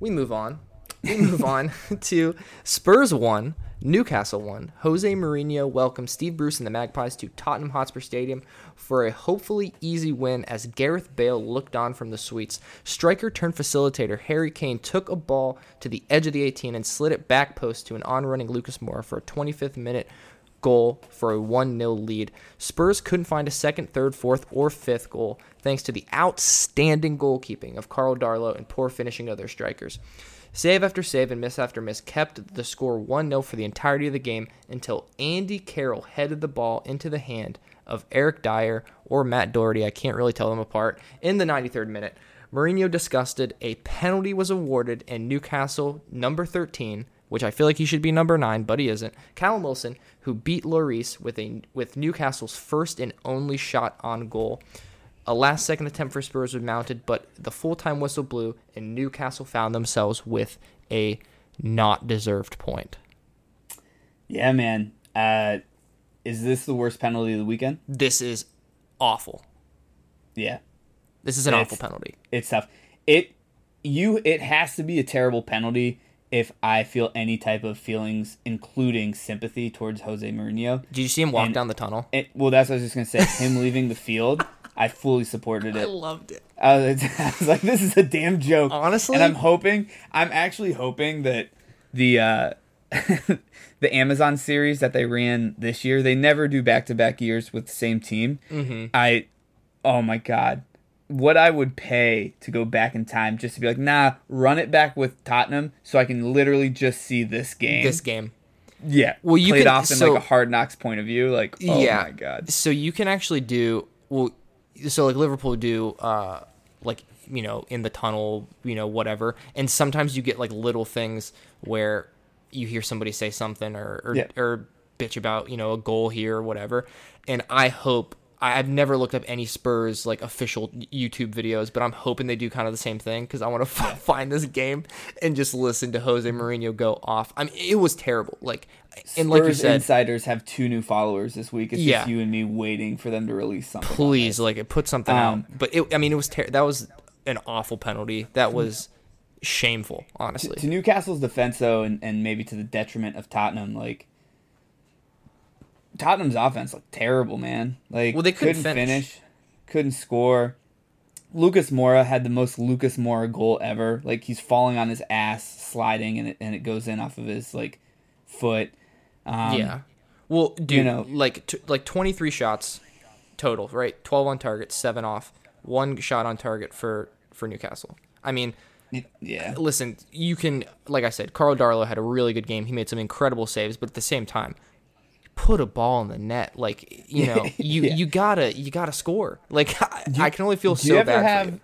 we move on. We move on to Spurs one, Newcastle won. Jose Mourinho welcomed Steve Bruce and the Magpies to Tottenham Hotspur Stadium for a hopefully easy win as Gareth Bale looked on from the suites. Striker turned facilitator Harry Kane took a ball to the edge of the 18 and slid it back post to an on-running Lucas Moura for a 25th minute goal for a 1 0 lead. Spurs couldn't find a second, third, fourth, or fifth goal thanks to the outstanding goalkeeping of Karl Darlow and poor finishing of their strikers. Save after save and miss after miss kept the score 1 0 for the entirety of the game until Andy Carroll headed the ball into the hand of Eric Dier or Matt Doherty. I can't really tell them apart. In the 93rd minute, Mourinho disgusted, a penalty was awarded, and Newcastle, number 13, which I feel like he should be number nine, but he isn't. Callum Wilson, who beat Lloris with a with Newcastle's first and only shot on goal. A last second attempt for Spurs was mounted, but the full time whistle blew, and Newcastle found themselves with a not deserved point. Yeah, man. Uh, is this the worst penalty of the weekend? This is awful. Yeah, This is an It's- awful penalty. it's tough. It you it has to be a terrible penalty if I feel any type of feelings, including sympathy towards Jose Mourinho. Did you see him walk And- down the tunnel? It, well, that's what I was just gonna say. Him leaving the field, I fully supported it. I loved it. I was, I was like, this is a damn joke. Honestly? and I'm hoping, I'm actually hoping that the uh, the Amazon series that they ran this year, they never do back to back years with the same team. Mm-hmm. I, oh my god, what I would pay to go back in time just to be like, nah, run it back with Tottenham, so I can literally just see this game. This game. yeah, Well, you played can- off in so- like a hard knocks point of view. Like, oh yeah. my god, So you can actually do well. So like Liverpool do, uh, like you know, in the tunnel, you know, whatever. And sometimes you get like little things where you hear somebody say something or or, Yeah. or bitch about you know a goal here or whatever. And I hope. I've never looked up any Spurs like official YouTube videos, but I'm hoping they do kind of the same thing because I want to f- find this game and just listen to Jose Mourinho go off. I mean, it was terrible. Like, and like you Spurs said, insiders have two new followers this week. It's Yeah. just you and me waiting for them to release something. please like it put something Um, out but it, i mean it was ter- that was an awful penalty that was shameful honestly to Newcastle's defense though, and, and maybe to the detriment of Tottenham, like Tottenham's offense looked terrible, man. Like Well, they couldn't finish. couldn't score. Lucas Moura had the most Lucas Moura goal ever. Like he's falling on his ass, sliding, and it and it goes in off of his like foot. Um, yeah well dude know- like t- like 23 shots total right 12 on target 7 off one shot on target for for newcastle i mean yeah. listen you can like i said karl darlow had a really good game he made some incredible saves but at the same time put a ball in the net like you know you Yeah. you gotta you gotta score like i, I can only feel Do you so ever bad for have? you.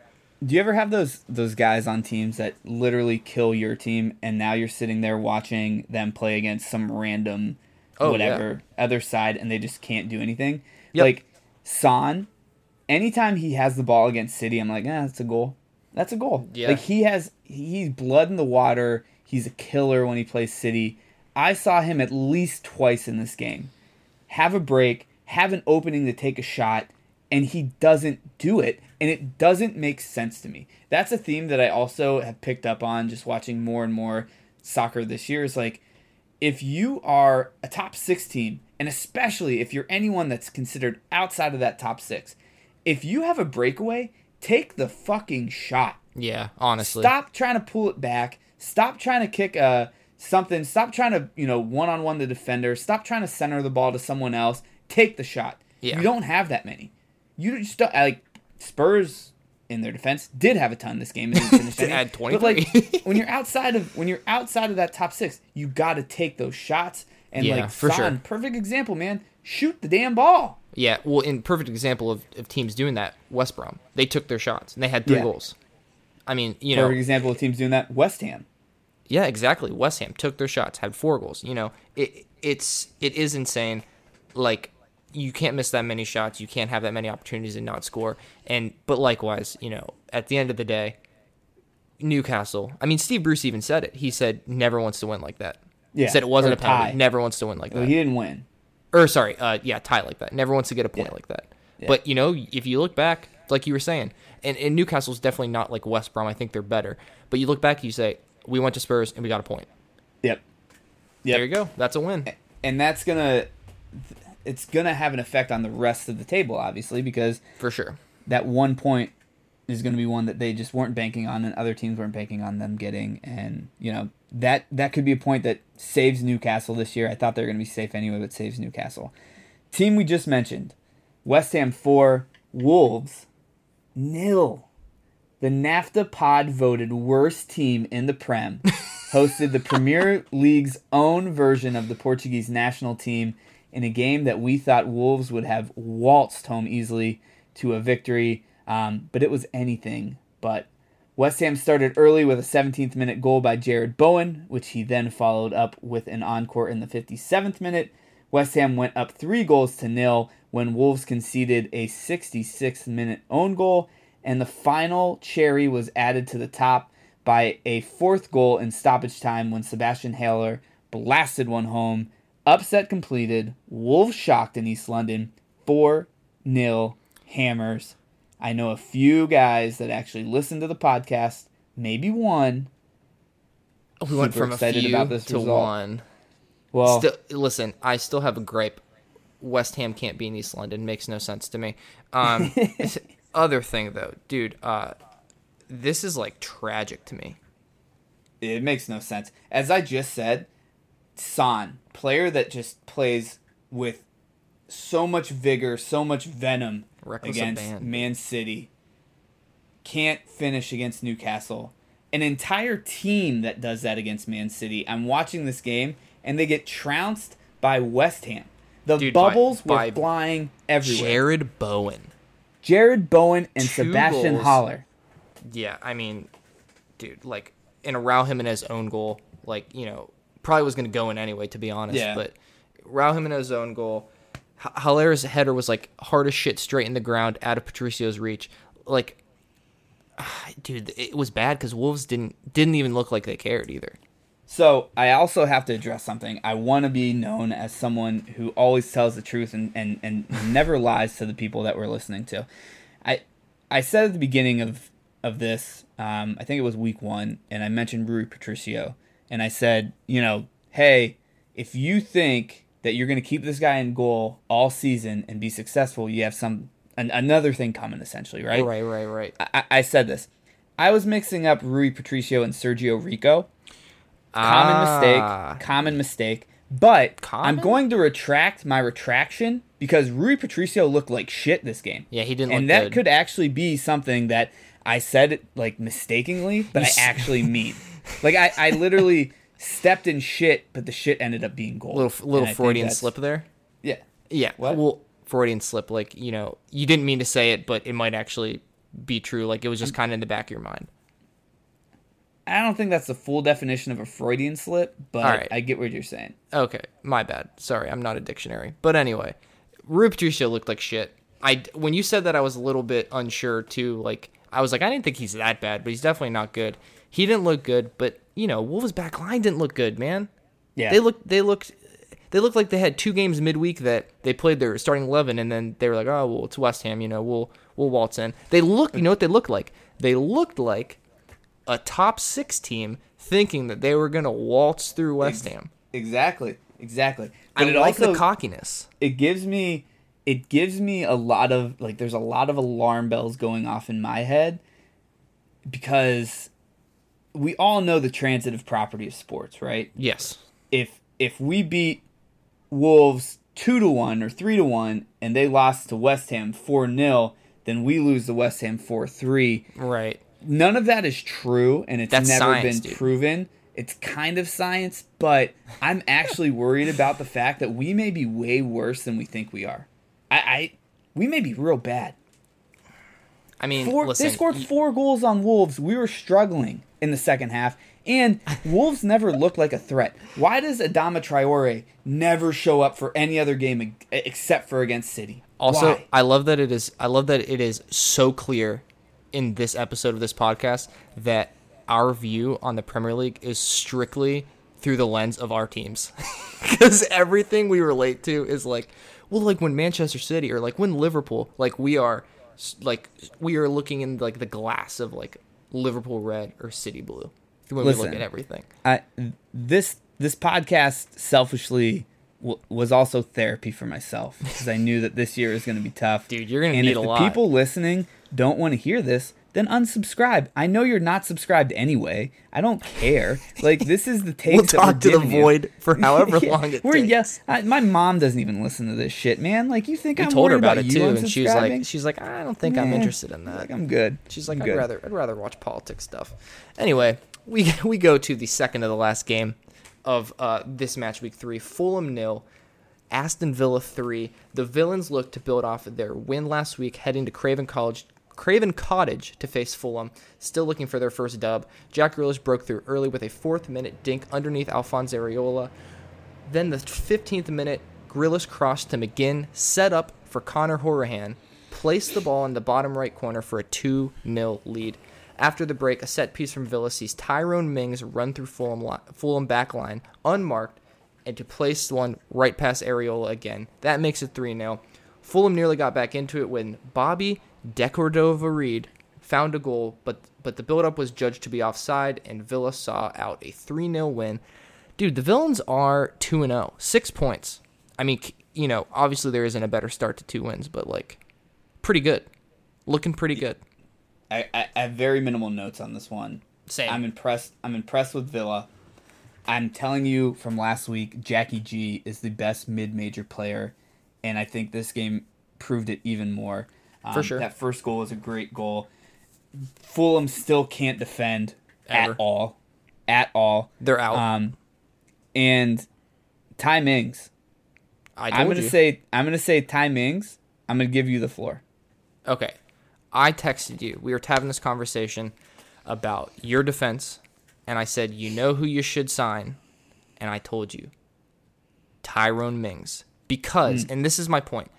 Do you ever have those those guys on teams that literally kill your team, and now you're sitting there watching them play against some random, Oh, whatever other side, and they just can't do anything? Yep. Like Son, anytime he has the ball against City, I'm like, ah, that's a goal. That's a goal. Yeah. Like he has, he's blood in the water. He's a killer when he plays City. I saw him at least twice in this game have a break, have an opening to take a shot, and he doesn't do it. And it doesn't make sense to me. That's a theme that I also have picked up on just watching more and more soccer this year is like if you are a top six team, and especially if you're anyone that's considered outside of that top six, if you have a breakaway, take the fucking shot. yeah honestly Stop trying to pull it back. Stop trying to kick uh, something. Stop trying to, you know, one on one the defender. Stop trying to center the ball to someone else. Take the shot. Yeah. You don't have that many. You just don't, like Spurs in their defense did have a ton this game They had But like when you're outside of when you're outside of that top six, you got to take those shots. And Yeah, like for Son, sure. perfect example, man. Shoot the damn ball. Yeah, well, in perfect example of, of teams doing that, West Brom. They took their shots and they had three Yeah. goals. I mean, you know, Perfect example of teams doing that. West Ham. Yeah, exactly. West Ham took their shots, had four goals. You know, it it's it is insane. Like you can't miss that many shots, you can't have that many opportunities and not score. And but likewise, you know, at the end of the day, Newcastle. I mean, Steve Bruce even said it. He said never wants to win like that. Yeah, he said it wasn't a penalty. tie. Never wants to win like Well, that. he didn't win. or sorry, uh, yeah, tie like that. Never wants to get a point Yeah. like that. Yeah. But you know, if you look back, like you were saying, and, and Newcastle's definitely not like West Brom. I think they're better. But you look back, you say we went to Spurs and we got a point. Yep. Yep. There you go. That's a win. and that's gonna it's gonna have an effect on the rest of the table, obviously, because For sure. that one point is going to be one that they just weren't banking on and other teams weren't banking on them getting and you know that that could be a point that saves Newcastle this year. I thought they were going to be safe anyway, but saves Newcastle. Team we just mentioned, West Ham 4, Wolves nil. The NAFTA pod voted worst team in the Prem hosted the Premier League's own version of the Portuguese national team in a game that we thought Wolves would have waltzed home easily to a victory, um, but it was anything but. West Ham started early with a 17th minute goal by Jarrod Bowen, which he then followed up with an encore in the 57th minute. West Ham went up three goals to nil when Wolves conceded a 66th minute own goal, and the final cherry was added to the top by a fourth goal in stoppage time when Sebastien Haller blasted one home. Upset completed. Wolves shocked in East London. 4 0 Hammers. I know a few guys that actually listen to the podcast, maybe one. We went Super from a excited few about this to result. one. Well, Still, listen, I still have a gripe. West Ham can't be in East London. Makes no sense to me. Um, other thing though, dude, uh, this is like tragic to me. it makes no sense. As I just said, Son, player that just plays with so much vigor, so much venom Reckless against. Man City, can't finish against Newcastle. An entire team that does that against Man City. I'm watching this game and they get trounced by West Ham. The Dude, bubbles by were flying everywhere. Jarrod Bowen. Jarrod Bowen and Two Sebastien goals. Haller. Yeah, I mean, dude, like in a Raul Jimenez own goal, like you know, probably was going to go in anyway, to be honest. Yeah. But Raul Jimenez own goal, H- Haller's header was like hard as shit, straight in the ground, out of Patricio's reach. Like, dude, it was bad because Wolves didn't didn't even look like they cared either. So I also have to address something. I want to be known as someone who always tells the truth and, and, and never lies to the people that we're listening to. I I said at the beginning of of this, um, I think it was week one, and I mentioned Rui Patricio, and I said, you know, hey, if you think that you're going to keep this guy in goal all season and be successful, you have some an, another thing coming, essentially, right? Right, right, right. I, I said this. I was mixing up Rui Patricio and Sergio Rico. Common Ah. mistake. Common mistake. But I'm going to retract my retraction because Rui Patricio looked like shit this game. Yeah, he didn't and that good. could actually be something that I said like mistakenly, but I actually mean. Like I, I literally stepped in shit, but the shit ended up being gold. Little little Freudian slip there. Yeah. Yeah. What? Well, Freudian slip, like, you know, you didn't mean to say it, but it might actually be true. Like, it was just kind of in the back of your mind. I don't think that's the full definition of a Freudian slip, but right. I get what you're saying. Okay, my bad. Sorry, I'm not a dictionary. But anyway, Rui Patricio looked like shit. I when you said that, I was a little bit unsure too. Like, I was like, I didn't think he's that bad, but he's definitely not good. He didn't look good, but you know, Wolves' back line didn't look good, man. Yeah. They looked, they looked, they looked like they had two games midweek that they played their starting eleven, and then they were like, oh well, it's West Ham, you know, we'll we'll waltz in. They look, you know what they looked like? They looked like a top six team thinking that they were gonna waltz through West Ham. Exactly. Exactly. But I it like also the cockiness. it gives me it gives me a lot of like there's a lot of alarm bells going off in my head because we all know the transitive property of sports, right? Yes. If if we beat Wolves two to one or three to one and they lost to West Ham four 0 then we lose to West Ham four three. Right. None of that is true and it's That's never science, been dude. proven. It's kind of science, but I'm actually worried about the fact that we may be way worse than we think we are. I, I we may be real bad. I mean, Four, listen, they scored four goals on Wolves. We were struggling in the second half, and Wolves never looked like a threat. Why does Adama Traore never show up for any other game except for against City? Also, Why? I love that it is. I love that it is so clear in this episode of this podcast that our view on the Premier League is strictly through the lens of our teams, because everything we relate to is like, well, like when Manchester City or like when Liverpool, like we are, like we are looking in like the glass of like Liverpool red or City blue when we Listen. look at everything. I, this this podcast selfishly w- was also therapy for myself because I knew that this year is going to be tough. Dude, you're gonna and need if a the lot. people listening don't want to hear this, then unsubscribe. I know you're not subscribed anyway. I don't care. Like this is the takes. We'll that we're talk to the you. void for however Yeah, long it we're- takes. Yes, I, my mom doesn't even listen to this shit, man. Like you think We I'm told her about about, it too, and she was like, she's like, I don't think I'm interested in that. like I'm good. She's like, I'm I'd good. rather I'd rather watch politics stuff. Anyway, we we go to the second of the last game of uh, this match week three. Fulham nil, Aston Villa three. The villains look to build off of their win last week, heading to Craven College. Craven Cottage to face Fulham, still looking for their first dub. Jack Grealish broke through early with a fourth minute dink underneath Alphonse Areola. Then the 15th minute, Grealish crossed to McGinn, set up for Conor Hourihane, placed the ball in the bottom right corner for a 2 0 lead. After the break, a set piece from Villa sees Tyrone Mings run through Fulham, li- Fulham back line unmarked and to place one right past Areola again. That makes it 3 0. Fulham nearly got back into it when Bobby Decordova-Reid found a goal, but but the build-up was judged to be offside, and Villa saw out a 3 0 win. Dude, the villains are 2 and 0, six points. I mean, you know, obviously there isn't a better start to two wins, but like, pretty good. Looking pretty good. I, I, I have very minimal notes on this one. Same. I'm impressed. I'm impressed with Villa. I'm telling you from last week, Jackie G is the best mid-major player, and I think this game proved it even more. Um, For sure. That first goal was a great goal. Fulham still can't defend Ever. at all, at all. They're out. Um, and Ty Mings. I I'm gonna you. say I'm gonna say Ty Mings. I'm gonna give you the floor. Okay. I texted you. We were having this conversation about your defense, and I said, you know who you should sign, and I told you, Tyrone Mings, because, and this is my point,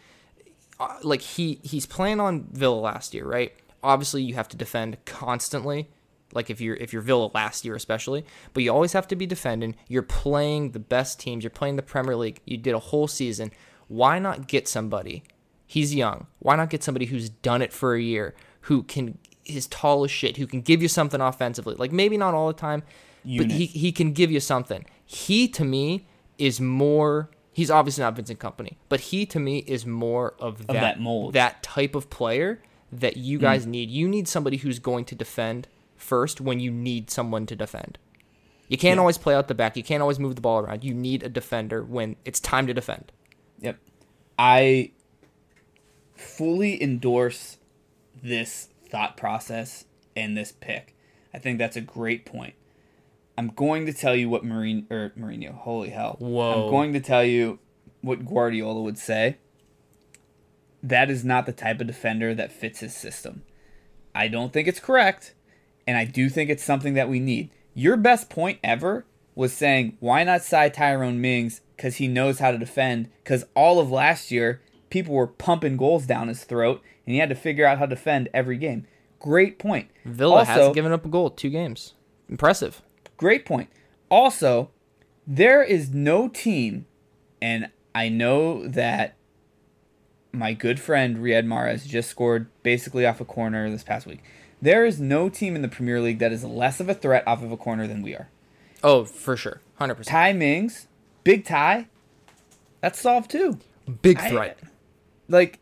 Uh, like he he's playing on Villa last year, right? Obviously, you have to defend constantly. Like if you're if you're Villa last year especially, but you always have to be defending. You're playing the best teams. You're playing the Premier League. You did a whole season. Why not get somebody? He's young. Why not get somebody who's done it for a year, who can is tall as shit, who can give you something offensively? Like maybe not all the time, but he he can give you something. He to me is more. He's obviously not Vincent Kompany, but he to me is more of that, that mold. that type of player that you mm. guys need. You need somebody who's going to defend first when you need someone to defend. You can't Yeah. always play out the back. You can't always move the ball around. You need a defender when it's time to defend. Yep. I fully endorse this thought process and this pick. I think that's a great point. I'm going to tell you what Marine or Mourinho, holy hell. Whoa. I'm going to tell you what Guardiola would say. That is not the type of defender that fits his system. I don't think it's correct, and I do think it's something that we need. Your best point ever was saying, why not side Tyrone Mings? Because he knows how to defend. Because all of last year, people were pumping goals down his throat, and he had to figure out how to defend every game. Great point. Villa Also- hasn't given up a goal two games. Impressive. Great point. Also, there is no team, and I know that my good friend Riyad Mahrez just scored basically off a corner this past week. There is no team in the Premier League that is less of a threat off of a corner than we are. Oh, for sure. 100%. Ty Mings, big Ty, that's solved too. Big I- threat. Like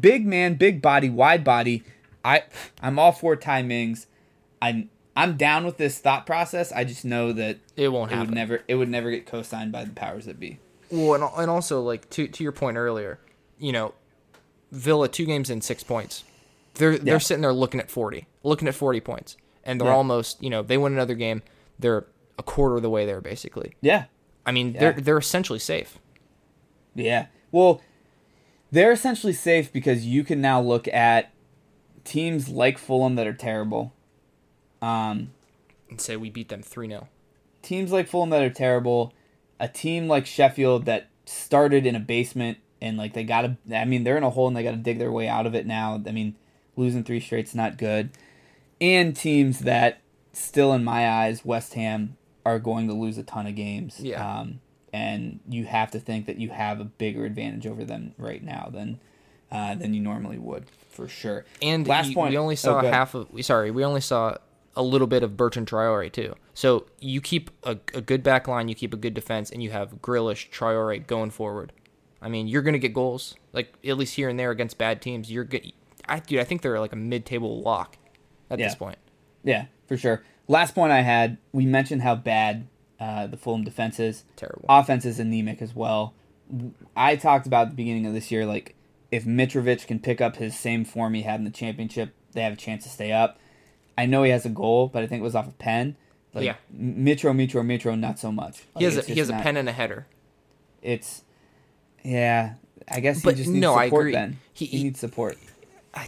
big man, big body, wide body. I I'm all for Ty Mings. I'm I'm down with this thought process. I just know that it won't it would happen. never it would never get co-signed by the powers that be. Well, and, and also like to to your point earlier, you know, Villa two games in six points. They're Yeah. they're sitting there looking at forty, looking at forty points, and they're Yeah. almost you know they win another game, they're a quarter of the way there basically. Yeah. I mean Yeah. they're they're essentially safe. Yeah. Well, they're essentially safe because you can now look at teams like Fulham that are terrible. Um, And say we beat them three 0 teams like Fulham that are terrible, a team like Sheffield that started in a basement and like they got to I mean they're in a hole and they got to dig their way out of it now. I mean, losing three straight's not good. And teams that still in my eyes West Ham are going to lose a ton of games. Yeah. Um and you have to think that you have a bigger advantage over them right now than uh, than you normally would for sure. And Last you- point. we only Oh, saw ahead. half of. we Sorry, we only saw a little bit of Bertrand Traore too. So you keep a, a good back line, you keep a good defense, and you have Grealish, Traore going forward. I mean, you're gonna get goals, like at least here and there against bad teams. You're good. I dude, I think they're like a mid-table lock at Yeah. this point. Yeah, for sure. Last point I had, we mentioned how bad uh, the Fulham defense is. Terrible. Offense is anemic as well. I talked about the beginning of this year, like if Mitrovic can pick up his same form he had in the championship, they have a chance to stay up. I know he has a goal, but I think it was off a pen. Like, Yeah. Mitro, Mitro, Mitro, not so much. he has a, he has just a pen and a header. It's yeah. I guess But he just needs no, I support. agree. Then He- he, he- needs support.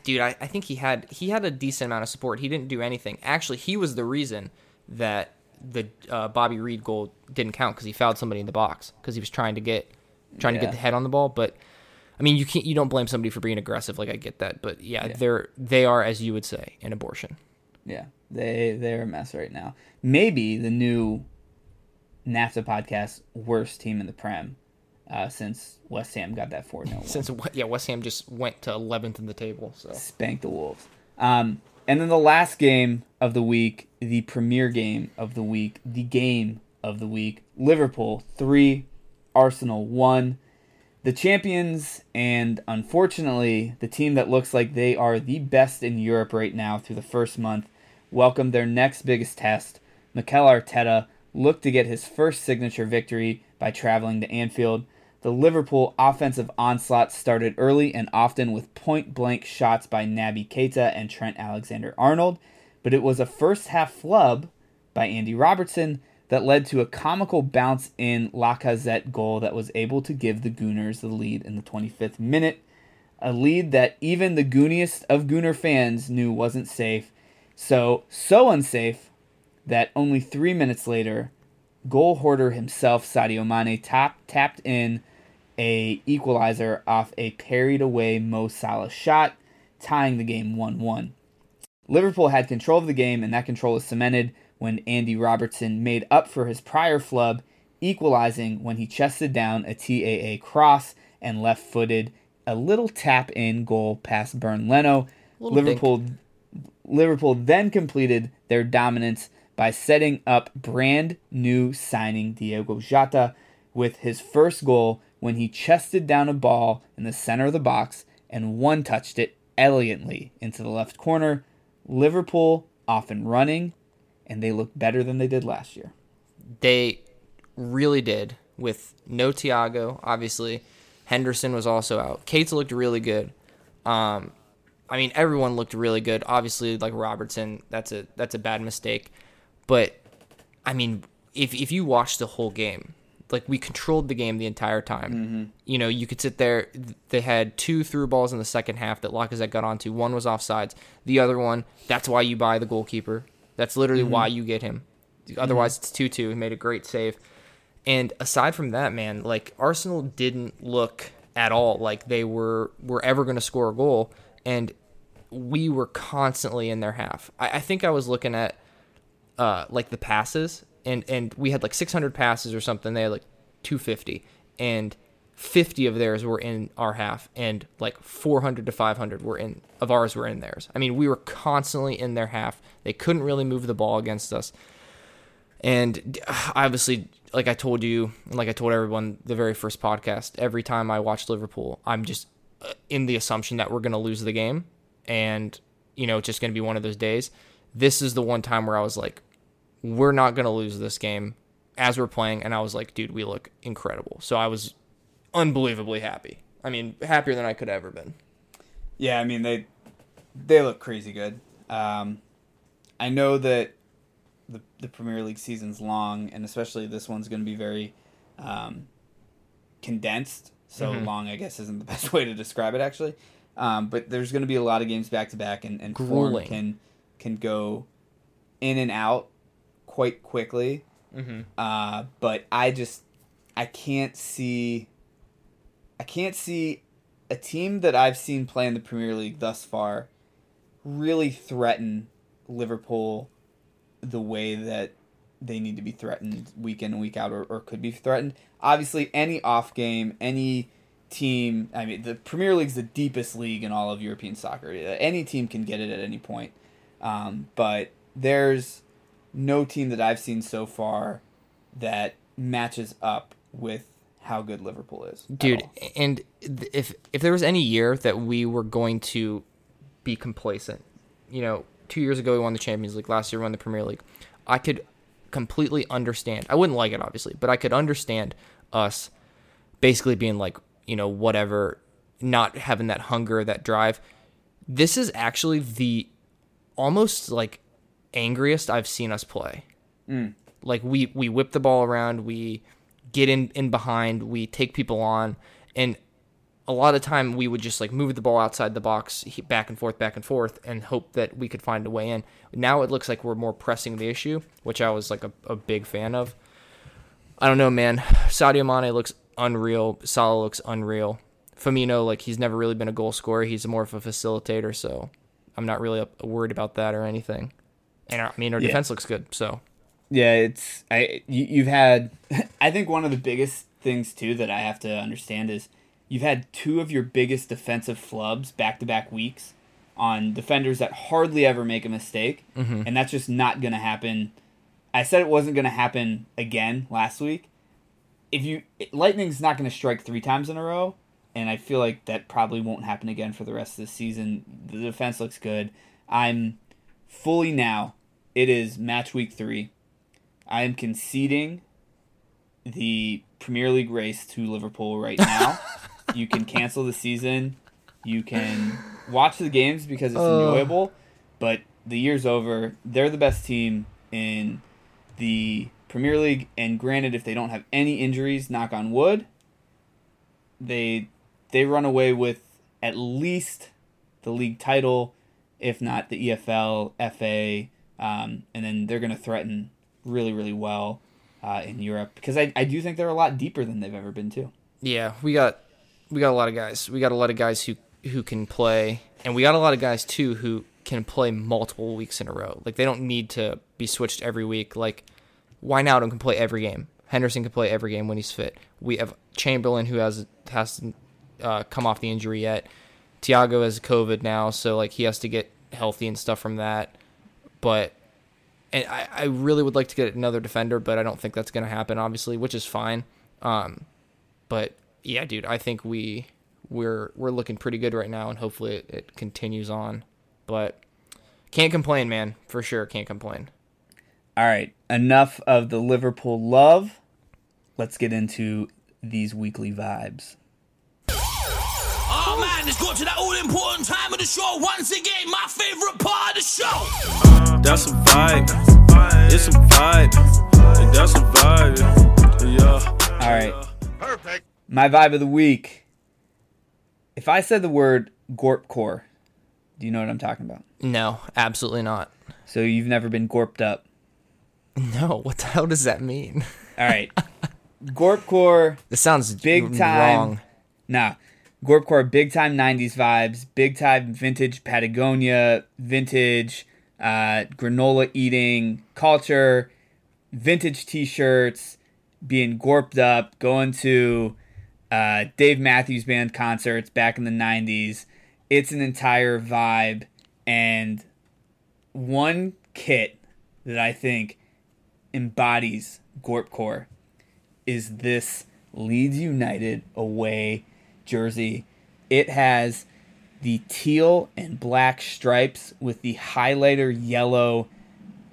Dude I, I think he had he had a decent amount of support he didn't do anything actually he was the reason that the uh, bobby reid goal didn't count because he fouled somebody in the box because he was trying to get trying to get the head on the ball but i mean you can't you don't blame somebody for being aggressive like i get that but yeah, Yeah. they're they are as you would say an abortion Yeah, they they're a mess right now. Maybe the new NAFTA podcast worst team in the Prem uh, since West Ham got that four 0 since yeah west ham just went to 11th in the table so spanked the Wolves. Um, and then the last game of the week, the premier game of the week, the game of the week, Liverpool three, Arsenal one. The champions, and unfortunately, the team that looks like they are the best in Europe right now through the first month, welcome their next biggest test. Mikel Arteta looked to get his first signature victory by traveling to Anfield. The Liverpool offensive onslaught started early and often with point blank shots by Naby Keita and Trent Alexander Arnold, but it was a first half flub by Andy Robertson that led to a comical bounce in Lacazette goal that was able to give the Gooners the lead in the 25th minute. A lead that even the gooniest of Gooner fans knew wasn't safe. So, so unsafe that only three minutes later, goal hoarder himself, Sadio Mane, tap, tapped in a equalizer off a parried away Mo Salah shot, tying the game 1-1. Liverpool had control of the game, and that control was cemented when Andy Robertson made up for his prior flub, equalizing when he chested down a TAA cross and left footed a little tap in goal past Bernd Leno. Liverpool Liverpool then completed their dominance by setting up brand new signing Diogo Jota with his first goal when he chested down a ball in the center of the box and one touched it elegantly into the left corner. Liverpool off and running, and they look better than they did last year. They really did with no Thiago, obviously. Henderson was also out. Cates looked really good. Um, I mean, everyone looked really good. Obviously, like Robertson, that's a that's a bad mistake. But I mean, if if you watch the whole game, like we controlled the game the entire time. Mm-hmm. You know, you could sit there. They had two through balls in the second half that Lacazette got onto. One was offsides. The other one, that's why you buy the goalkeeper. That's literally mm-hmm. why you get him. Otherwise, mm-hmm. it's two two. He made a great save. And aside from that, man, like Arsenal didn't look at all like they were were ever going to score a goal, and we were constantly in their half. I, I think I was looking at uh, like the passes, and and we had like 600 passes or something. They had like 250, and 50 of theirs were in our half, and like 400 to 500 were in of ours were in theirs. I mean, we were constantly in their half. They couldn't really move the ball against us. And obviously, like I told you, and like I told everyone the very first podcast, every time I watch Liverpool, I'm just uh, in the assumption that we're going to lose the game. And, you know, it's just going to be one of those days. This is the one time where I was like, we're not going to lose this game as we're playing. And I was like, dude, we look incredible. So I was unbelievably happy. I mean, happier than I could ever been. Yeah, I mean they they look crazy good. Um, I know that the the Premier League season's long, and especially this one's going to be very um, condensed. So Mhm. long, I guess, isn't the best way to describe it actually. Um, but there's going to be a lot of games back to back, and and form can can go in and out quite quickly. Mm-hmm. Uh, but I just I can't see I can't see a team that I've seen play in the Premier League thus far really threaten Liverpool the way that they need to be threatened week in and week out or, or could be threatened. Obviously any off game, any team I mean the Premier League's the deepest league in all of European soccer. Any team can get it at any point. Um, but there's no team that I've seen so far that matches up with how good Liverpool is. dude and if if there was any year that we were going to be complacent you know two years ago we won the champions league last year we won the premier league i could completely understand. I wouldn't like it obviously but i could understand us basically being like you know whatever not having that hunger that drive. This is actually the almost like angriest i've seen us play. Mm. Like we we whip the ball around we get in in behind we take people on and a lot of time we would just like move the ball outside the box back and forth back and forth and hope that we could find a way in. Now it looks like we're more pressing the issue which i was like a, a big fan of. I don't know man. Sadio mane looks unreal. Salah looks unreal. Firmino, like he's never really been a goal scorer. He's more of a facilitator so i'm not really worried about that or anything. And our, i mean our Yeah. defense looks good so. Yeah, it's I you, you've had I think one of the biggest things too that I have to understand is you've had two of your biggest defensive flubs back to back weeks on defenders that hardly ever make a mistake, mm-hmm. and that's just not going to happen. I said it wasn't going to happen again last week. If you Lightning's not going to strike three times in a row, and I feel like that probably won't happen again for the rest of the season. The defense looks good. I'm fully now. It is match week three. I am conceding the Premier League race to Liverpool right now. You can cancel the season. You can watch the games because it's Oh. enjoyable, but the year's over. They're the best team in the Premier League, and granted, if they don't have any injuries, knock on wood, they they run away with at least the league title, if not the EFL, FA, um, and then they're going to threaten really, really well uh, in Europe because I, I do think they're a lot deeper than they've ever been too. Yeah, we got we got a lot of guys. We got a lot of guys who who can play, and we got a lot of guys too who can play multiple weeks in a row. Like they don't need to be switched every week. Like Wijnaldum can play every game. Henderson can play every game when he's fit. We have Chamberlain who has hasn't uh, come off the injury yet. Thiago has COVID now, so like he has to get healthy and stuff from that. But and I, I really would like to get another defender, but I don't think that's going to happen, obviously, which is fine. Um, but yeah, dude, I think we we're we're looking pretty good right now, and hopefully it, it continues on. But can't complain, man. For sure, can't complain. All right, enough of the Liverpool love. Let's get into these weekly vibes. Oh man, it's got to that all important time of the show. Once again, my favorite part of the show. That's a vibe. It's a vibe. That's a vibe. Yeah. All right. Perfect. My vibe of the week. If I said the word Gorpcore, do you know what I'm talking about? No, absolutely not. So you've never been gorped up. No, what the hell does that mean? All right. Gorpcore, This sounds Big time. wrong. nah. Gorpcore, big time 90s vibes, big time vintage Patagonia, vintage uh, granola eating culture, vintage t shirts, being gorped up, going to uh, Dave Matthews Band concerts back in the 90s. It's an entire vibe. And one kit that I think embodies Gorpcore is this Leeds United away jersey. It has the teal and black stripes with the highlighter yellow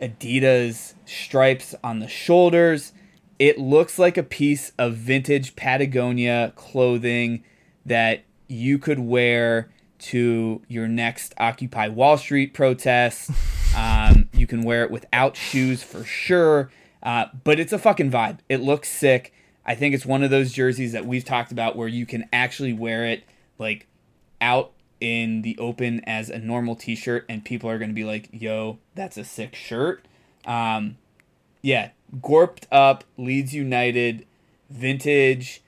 Adidas stripes on the shoulders. It looks like a piece of vintage Patagonia clothing that you could wear to your next Occupy Wall Street protest. Um, you can wear it without shoes for sure. Uh, but it's a fucking vibe. It looks sick. I think it's one of those jerseys that we've talked about where you can actually wear it like out in the open as a normal t-shirt and people are going to be like, "Yo, that's a sick shirt." Um, yeah, gorped up Leeds United vintage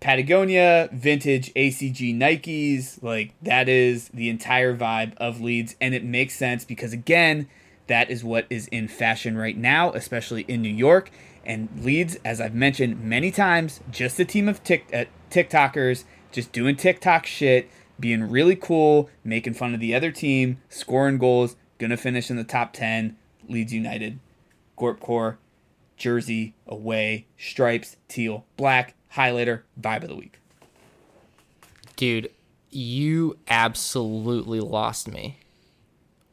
Patagonia, vintage ACG Nikes, like that is the entire vibe of Leeds and it makes sense because again, that is what is in fashion right now, especially in New York. And Leeds, as I've mentioned many times, just a team of tick, uh, TikTokers just doing TikTok shit, being really cool, making fun of the other team, scoring goals, gonna finish in the top 10. Leeds United, Gorp Core, jersey, away, stripes, teal, black, highlighter, vibe of the week. Dude, you absolutely lost me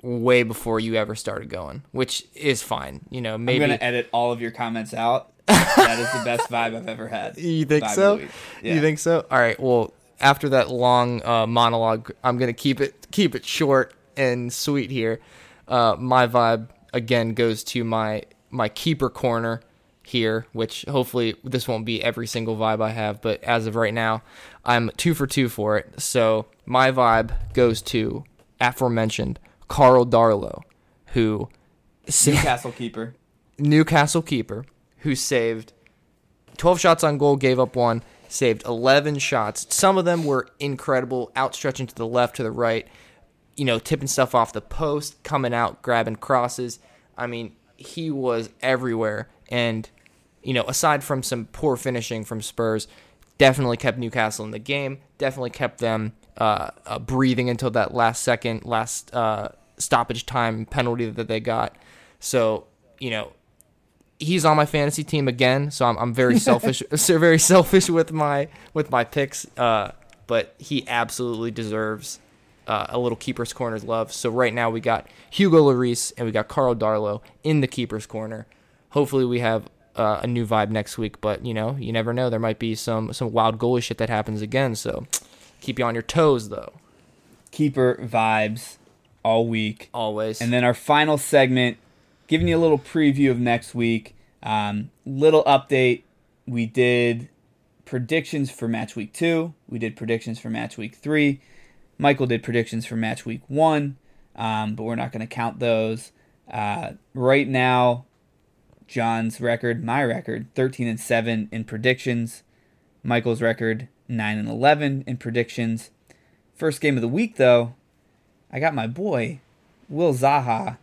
way before you ever started going, which is fine. You know, maybe I'm gonna edit all of your comments out. that is the best vibe I've ever had. You think Vibe so? Yeah. You think so? All right. Well, after that long uh, monologue, I'm gonna keep it keep it short and sweet here. Uh, my vibe again goes to my my keeper corner here, which hopefully this won't be every single vibe I have, but as of right now, I'm two for two for it. So my vibe goes to aforementioned Karl Darlow, who Newcastle keeper. Newcastle keeper who saved 12 shots on goal, gave up one, saved 11 shots. Some of them were incredible, outstretching to the left, to the right, you know, tipping stuff off the post, coming out, grabbing crosses. I mean, he was everywhere. And, you know, aside from some poor finishing from Spurs, definitely kept Newcastle in the game, definitely kept them uh, uh, breathing until that last second, last uh, stoppage time penalty that they got. So, you know, he's on my fantasy team again, so I'm, I'm very selfish, so very selfish with my with my picks. Uh, but he absolutely deserves uh, a little keeper's corner's love. So right now we got Hugo Lloris and we got Karl Darlow in the keeper's corner. Hopefully we have uh, a new vibe next week, but you know you never know. There might be some some wild goalie shit that happens again. So keep you on your toes though, Keeper vibes all week. always. And then our final segment, giving you a little preview of next week. Um, little update. We did predictions for match week two. We did predictions for match week three. Michael did predictions for match week one, um, but we're not going to count those. Uh, right now, John's record, my record, 13 and 7 in predictions. Michael's record, 9 and 11 in predictions. First game of the week, though, I got my boy, Will Zaha,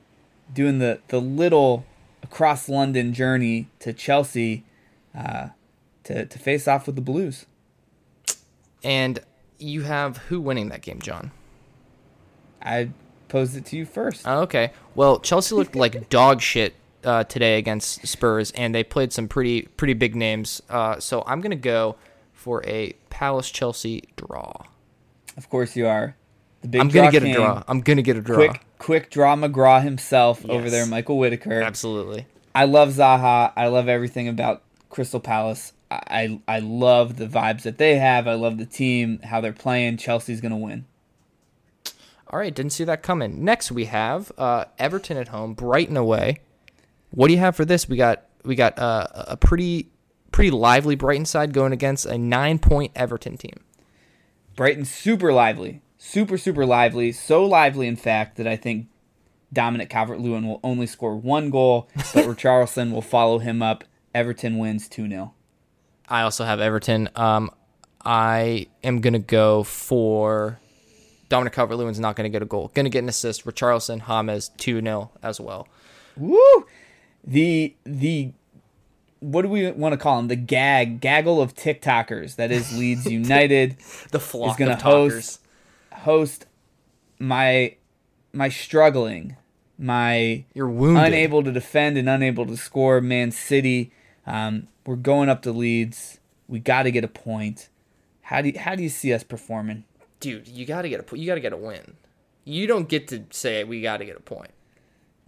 doing the, the little across London journey to Chelsea uh, to, to face off with the Blues. and you have who winning that game, John? I posed it to you first. Oh, okay. Well, Chelsea looked like dog shit uh, today against Spurs, and they played some pretty pretty big names. Uh, so I'm gonna go for a Palace Chelsea draw. Of course you are. The big I'm gonna get a draw. I'm gonna get a draw. Quick, quick draw McGraw himself over there, Michael Whitaker. Absolutely. I love Zaha. I love everything about Crystal Palace. I, I love the vibes that they have. I love the team, how they're playing. Chelsea's gonna win. All right, didn't see that coming. Next we have uh, Everton at home, Brighton away. What do you have for this? We got we got uh, a pretty pretty lively Brighton side going against a nine point Everton team. Brighton's super lively, super super lively. So lively, in fact, that I think Dominic Calvert-Lewin will only score one goal, but Richarlison will follow him up. Everton wins two 0 I also have Everton. Um, I am gonna go for Dominic Calvert-Lewin's not gonna get a goal. Gonna get an assist. Richarlison, James, two 0 as well. Woo! The the what do we want to call them? The gag gaggle of TikTokers that is Leeds United The flock gonna of talkers. host- host my my struggling, my You're wounded. unable to defend and unable to score. Man City, um, we're going up to Leeds. We got to get a point. How do you, how do you see us performing? dude. You gotta get a you gotta get a win. You don't get to say we gotta get a point.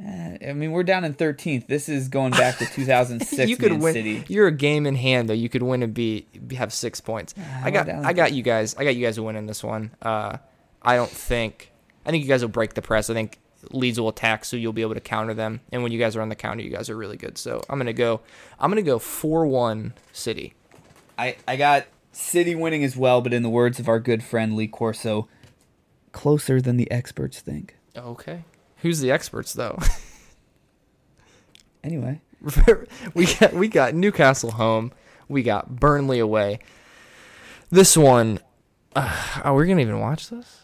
I mean, we're down in 13th. This is going back to 2006 you could Man win. City. You're a game in hand though. You could win and be have six points. I got I got you guys. I got you guys winning this one. Uh, I don't think. I think you guys will break the press. I think Leeds will attack, so you'll be able to counter them. And when you guys are on the counter, you guys are really good. So I'm gonna go. I'm gonna go four one City. I, I got City winning as well, but in the words of our good friend Lee Corso, closer than the experts think. Okay. Who's the experts though? Anyway, we got we got Newcastle home. We got Burnley away. This one, uh, are we gonna even watch this?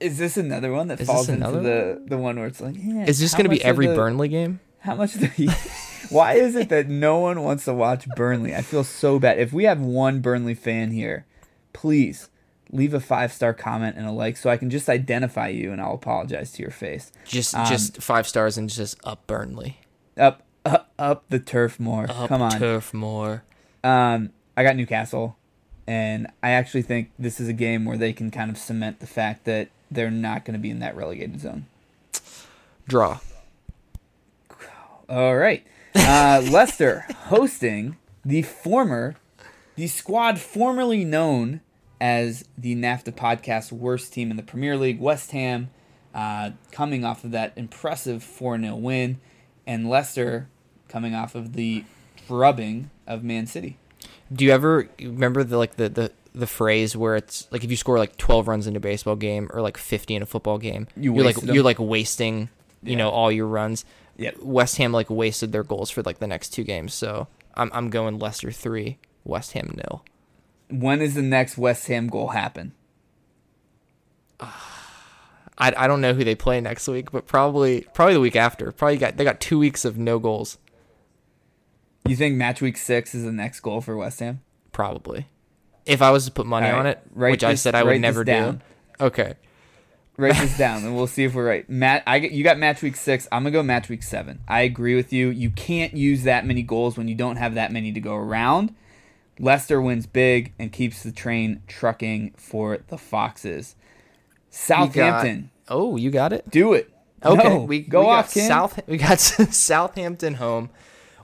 Is this another one that Is falls into the, the one where it's like, yeah, Is this gonna be every the- Burnley game? How much? The, why is it that no one wants to watch Burnley? I feel so bad. If we have one Burnley fan here, please leave a five star comment and a like so I can just identify you and I'll apologize to your face. Just Um, just five stars and just up Burnley. Up, up, up the Turf Moor. Up Come on. Turf Moor. Um, I got Newcastle, and I actually think this is a game where they can kind of cement the fact that they're not going to be in that relegated zone. Draw. All right. Uh, Leicester hosting the former, the squad formerly known as the NAFTA podcast worst team in the Premier League, West Ham, uh, coming off of that impressive 4 0 win, and Leicester coming off of the drubbing of Man City. Do you ever remember the like the, the the phrase where it's like if you score like 12 runs in a baseball game or like 50 in a football game, You are like them. you're like wasting, you Yeah. know, all your runs. Yep. West Ham like wasted their goals for like the next two games, so I'm I'm going Leicester 3, West Ham nil. When is the next West Ham goal happen? I, I don't know who they play next week, but probably probably the week after. Probably got they got 2 weeks of no goals You think match week six is the next goal for West Ham? probably. If I was to put money right, on it, which I said I would never do. Okay. Write this down, and we'll see if we're right. Matt, I you got match week six. I'm gonna go match week seven. I agree with you. You can't use that many goals when you don't have that many to go around. Leicester wins big and keeps the train trucking for the Foxes. Southampton, Oh, you got it? do it. Okay, No, we go we off, got South. We got Southampton home,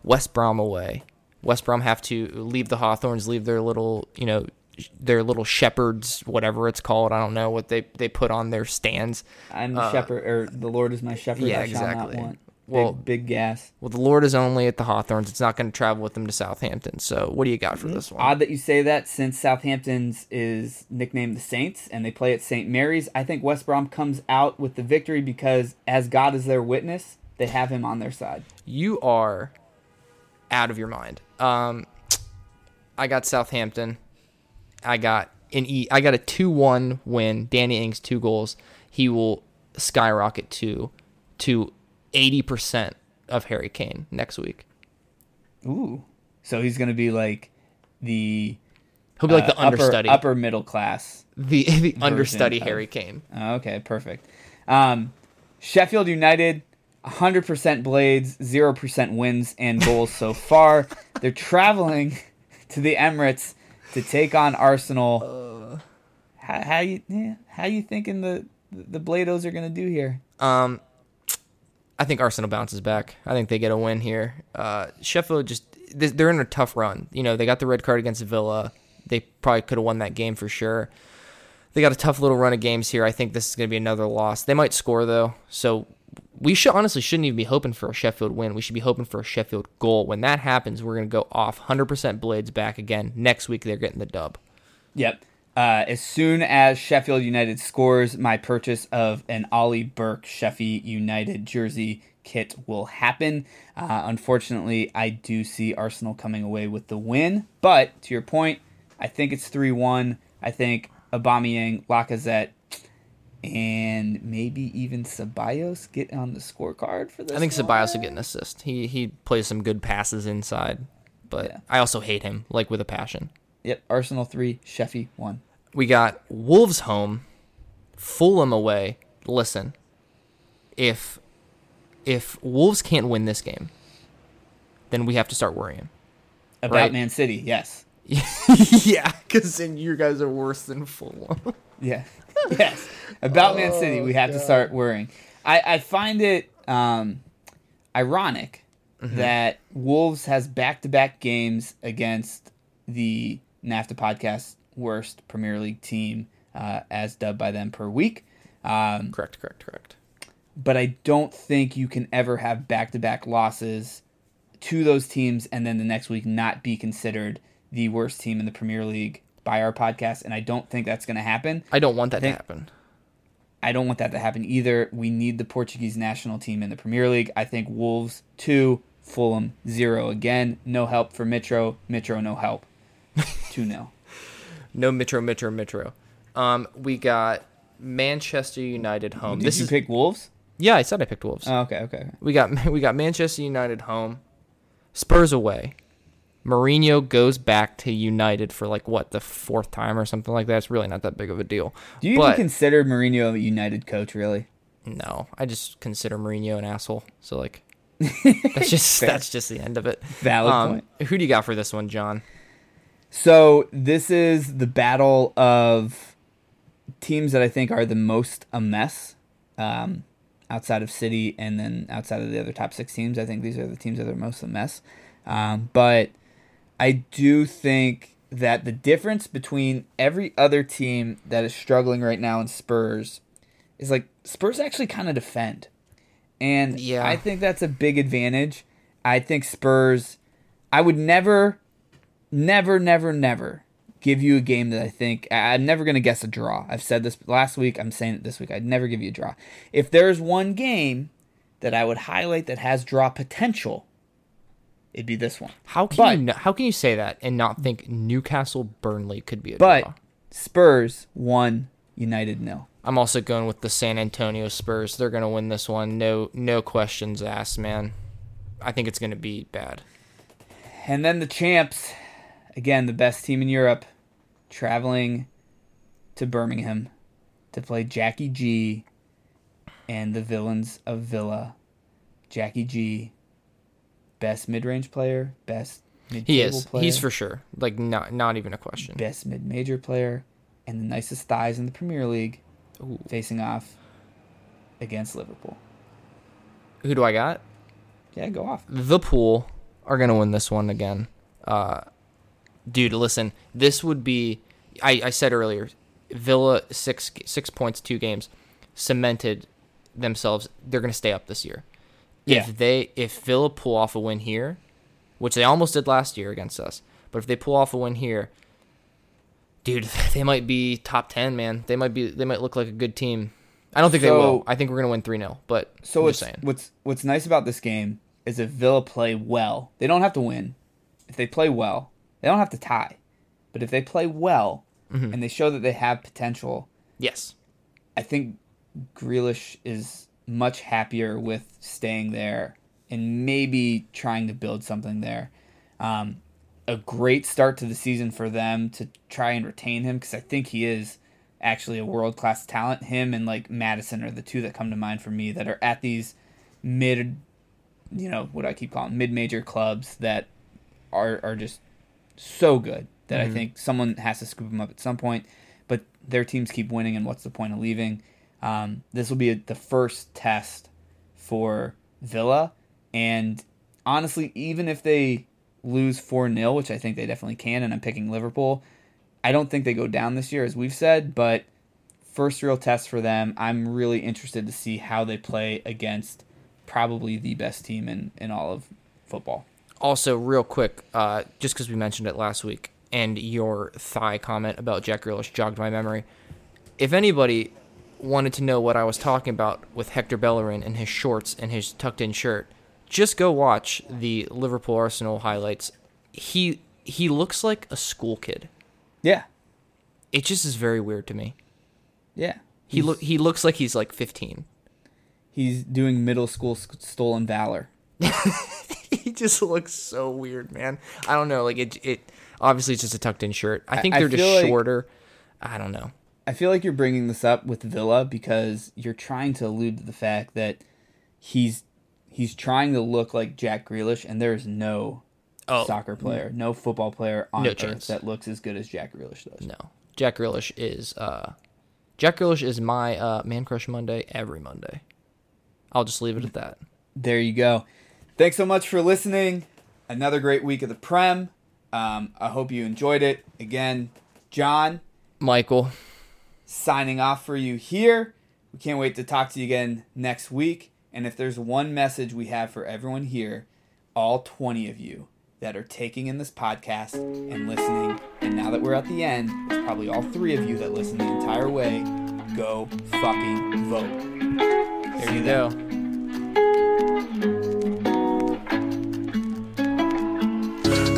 West Brom away. West Brom have to leave the Hawthorns, leave their little, you know, their little shepherds, whatever it's called. I don't know what they they put on their stands. I'm the shepherd, or the Lord is my shepherd. Uh, yeah, I shall exactly. not want. Well- big, big gas. Well, the Lord is only at the Hawthorns. It's not going to travel with them to Southampton. So, what do you got for this one? Odd that you say that since Southampton's is nicknamed the Saints and they play at St. Mary's. I think West Brom comes out with the victory because, as God is their witness, they have him on their side. You are out of your mind. Um, I got Southampton. I got an E. I got a two-one win. Danny Ings two goals. He will skyrocket to to eighty percent of Harry Kane next week. Ooh. So he's going to be like the He'll be like uh, the understudy, upper, upper middle class. the the understudy of- Harry Kane. Oh, Okay, perfect. Um, Sheffield United, 100% blades, 0% wins and goals so far. They're traveling to the Emirates to take on Arsenal. how, how you yeah, how you thinking the the Blados are gonna do here? Um, I think Arsenal bounces back. I think they get a win here. Uh, Sheffield just they're in a tough run. You know, they got the red card against Villa. They probably could have won that game for sure. They got a tough little run of games here. I think this is going to be another loss. They might score though, so we should honestly shouldn't even be hoping for a Sheffield win. We should be hoping for a Sheffield goal. When that happens, we're going to go off 100% blades back again. Next week they're getting the dub. Yep. Uh, as soon as Sheffield United scores, my purchase of an Ollie Burke Sheffield United jersey kit will happen. Uh, unfortunately, I do see Arsenal coming away with the win. But to your point, I think it's 3 1. I think Aubameyang, Lacazette, and maybe even Ceballos get on the scorecard for this. I think one. Ceballos will get an assist. He he plays some good passes inside, but Yeah. I also hate him like with a passion. Yep, Arsenal 3, Sheffield 1. We got Wolves home, Fulham away. Listen, if if Wolves can't win this game, then we have to start worrying. About Right. Man City, yes. yeah, because then you guys are worse than Fulham. Yeah. yes. About Man City, we have to start worrying. I, I find it um, ironic that Wolves has back to back games against the NAFTA podcast worst Premier League team, uh, as dubbed by them per week. Um, correct, correct, correct. but I don't think you can ever have back to back losses to those teams and then the next week not be considered the worst team in the Premier League by our podcast. And I don't think that's going to happen. I don't want that think- to happen. I don't want that to happen either. We need the Portuguese national team in the Premier League. I think Wolves two, Fulham zero again. No help for Mitro. Mitro no help. Two 0 No Mitro, Mitro, Mitro. Um, we got Manchester United home. Did this you is pick Wolves? yeah. I said I picked Wolves. Oh, okay, okay. okay. We got we got Manchester United home, Spurs away, Mourinho goes back to United for like what the fourth time or something like that. It's really not that big of a deal. Do you but, even consider Mourinho a United coach? Really? No, I just consider Mourinho an asshole. So like, that's just that's just the end of it. Valid Um, point. Who do you got for this one, John? So this is the battle of teams that I think are the most a mess. Um, outside of City and then outside of the other top six teams, I think these are the teams that are most a mess. Um, but I do think that the difference between every other team that is struggling right now and Spurs is like Spurs actually kind of defend. And Yeah. I think that's a big advantage. I think Spurs I would never never never never give you a game that I think I'm never going to guess a draw. I've said this last week, I'm saying it this week. I'd never give you a draw. If there's one game that I would highlight that has draw potential, it'd be this one. How can But- you no- how can you say that and not think Newcastle Burnley could be a But draw? Spurs won, United nil. I'm also going with the San Antonio Spurs. They're gonna win this one. No no questions asked, man. I think it's gonna be bad. And then the champs, again, the best team in Europe, traveling to Birmingham to play Jackie G and the villains of Villa. Jackie G, best mid range player, best He is. player, He's for sure. Like not not even a question. best mid major player, and the nicest thighs in the Premier League, Ooh. facing off against Liverpool. Who do I got? Yeah, go off. The pool are gonna win this one again. Uh, dude, listen, this would be. I, I said earlier, Villa six six points, two games, cemented themselves. They're gonna stay up this year. Yeah. If they if Villa pull off a win here, which they almost did last year against us, but if they pull off a win here, dude, they might be top ten, man. They might be. They might look like a good team. I don't think they will. I think we're gonna win three 0 But So I'm what's just saying. what's what's nice about this game is if Villa play well, they don't have to win. If they play well, they don't have to tie. But if they play well Mm-hmm. and they show that they have potential, Yes. I think Grealish is much happier with staying there and maybe trying to build something there. Um, a great start to the season for them to try and retain him because I think he is actually a world class talent. Him and like Maddison are the two that come to mind for me that are at these mid, you know, what I keep calling mid major clubs that are are just so good that I think someone has to scoop them up at some point. But their teams keep winning, and what's the point of leaving? Um, this will be a, the first test for Villa, and honestly, even if they lose four 0 which I think they definitely can, and I'm picking Liverpool, I don't think they go down this year, as we've said. But first real test for them. I'm really interested to see how they play against probably the best team in in all of football. Also, real quick, uh, just because we mentioned it last week, and your thigh comment about Jack Grealish jogged my memory. If anybody wanted to know what I was talking about with Hector Bellerin and his shorts and his tucked-in shirt, just go watch the Liverpool Arsenal highlights. He he looks like a school kid. Yeah, It just is very weird to me. yeah. He look he looks like he's like 15. He's doing middle school sc- stolen valor. he just looks so weird, man. I don't know, like it it obviously it's just a tucked-in shirt. I think I they're just feel like- shorter. I don't know. I feel like you're bringing this up with Villa because you're trying to allude to the fact that he's he's trying to look like Jack Grealish, and there is no Oh, soccer player, no football player on No earth chance. that looks as good as Jack Grealish does. No, Jack Grealish is uh, Jack Grealish is my uh, man crush Monday every Monday. I'll just leave it at that. There you go. Thanks so much for listening. Another great week of the Prem. Um, I hope you enjoyed it. Again, John Michael, signing off for you here. We can't wait to talk to you again next week. And if there's one message we have for everyone here, all 20 of you that are taking in this podcast and listening, and now that we're at the end, it's probably all three of you that listen the entire way, go fucking vote. there you go.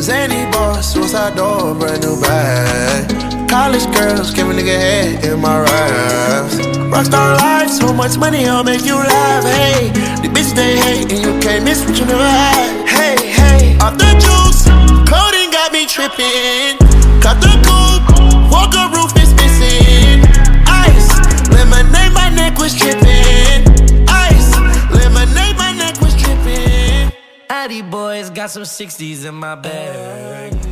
Zany boy, suicide door, brand new bag. College girls, give a nigga head in my raps. Rockstar life, so much money, I'll make you laugh. Hey, the bitch they hate, and you can't miss what you never had. Hey, hey, off the juice, coding tripping Cut the coupe, Walker roof is missing. Ice, lemonade, my neck was tripping. Ice, lemonade, my neck was tripping. Addy boys got some 60s in my bag.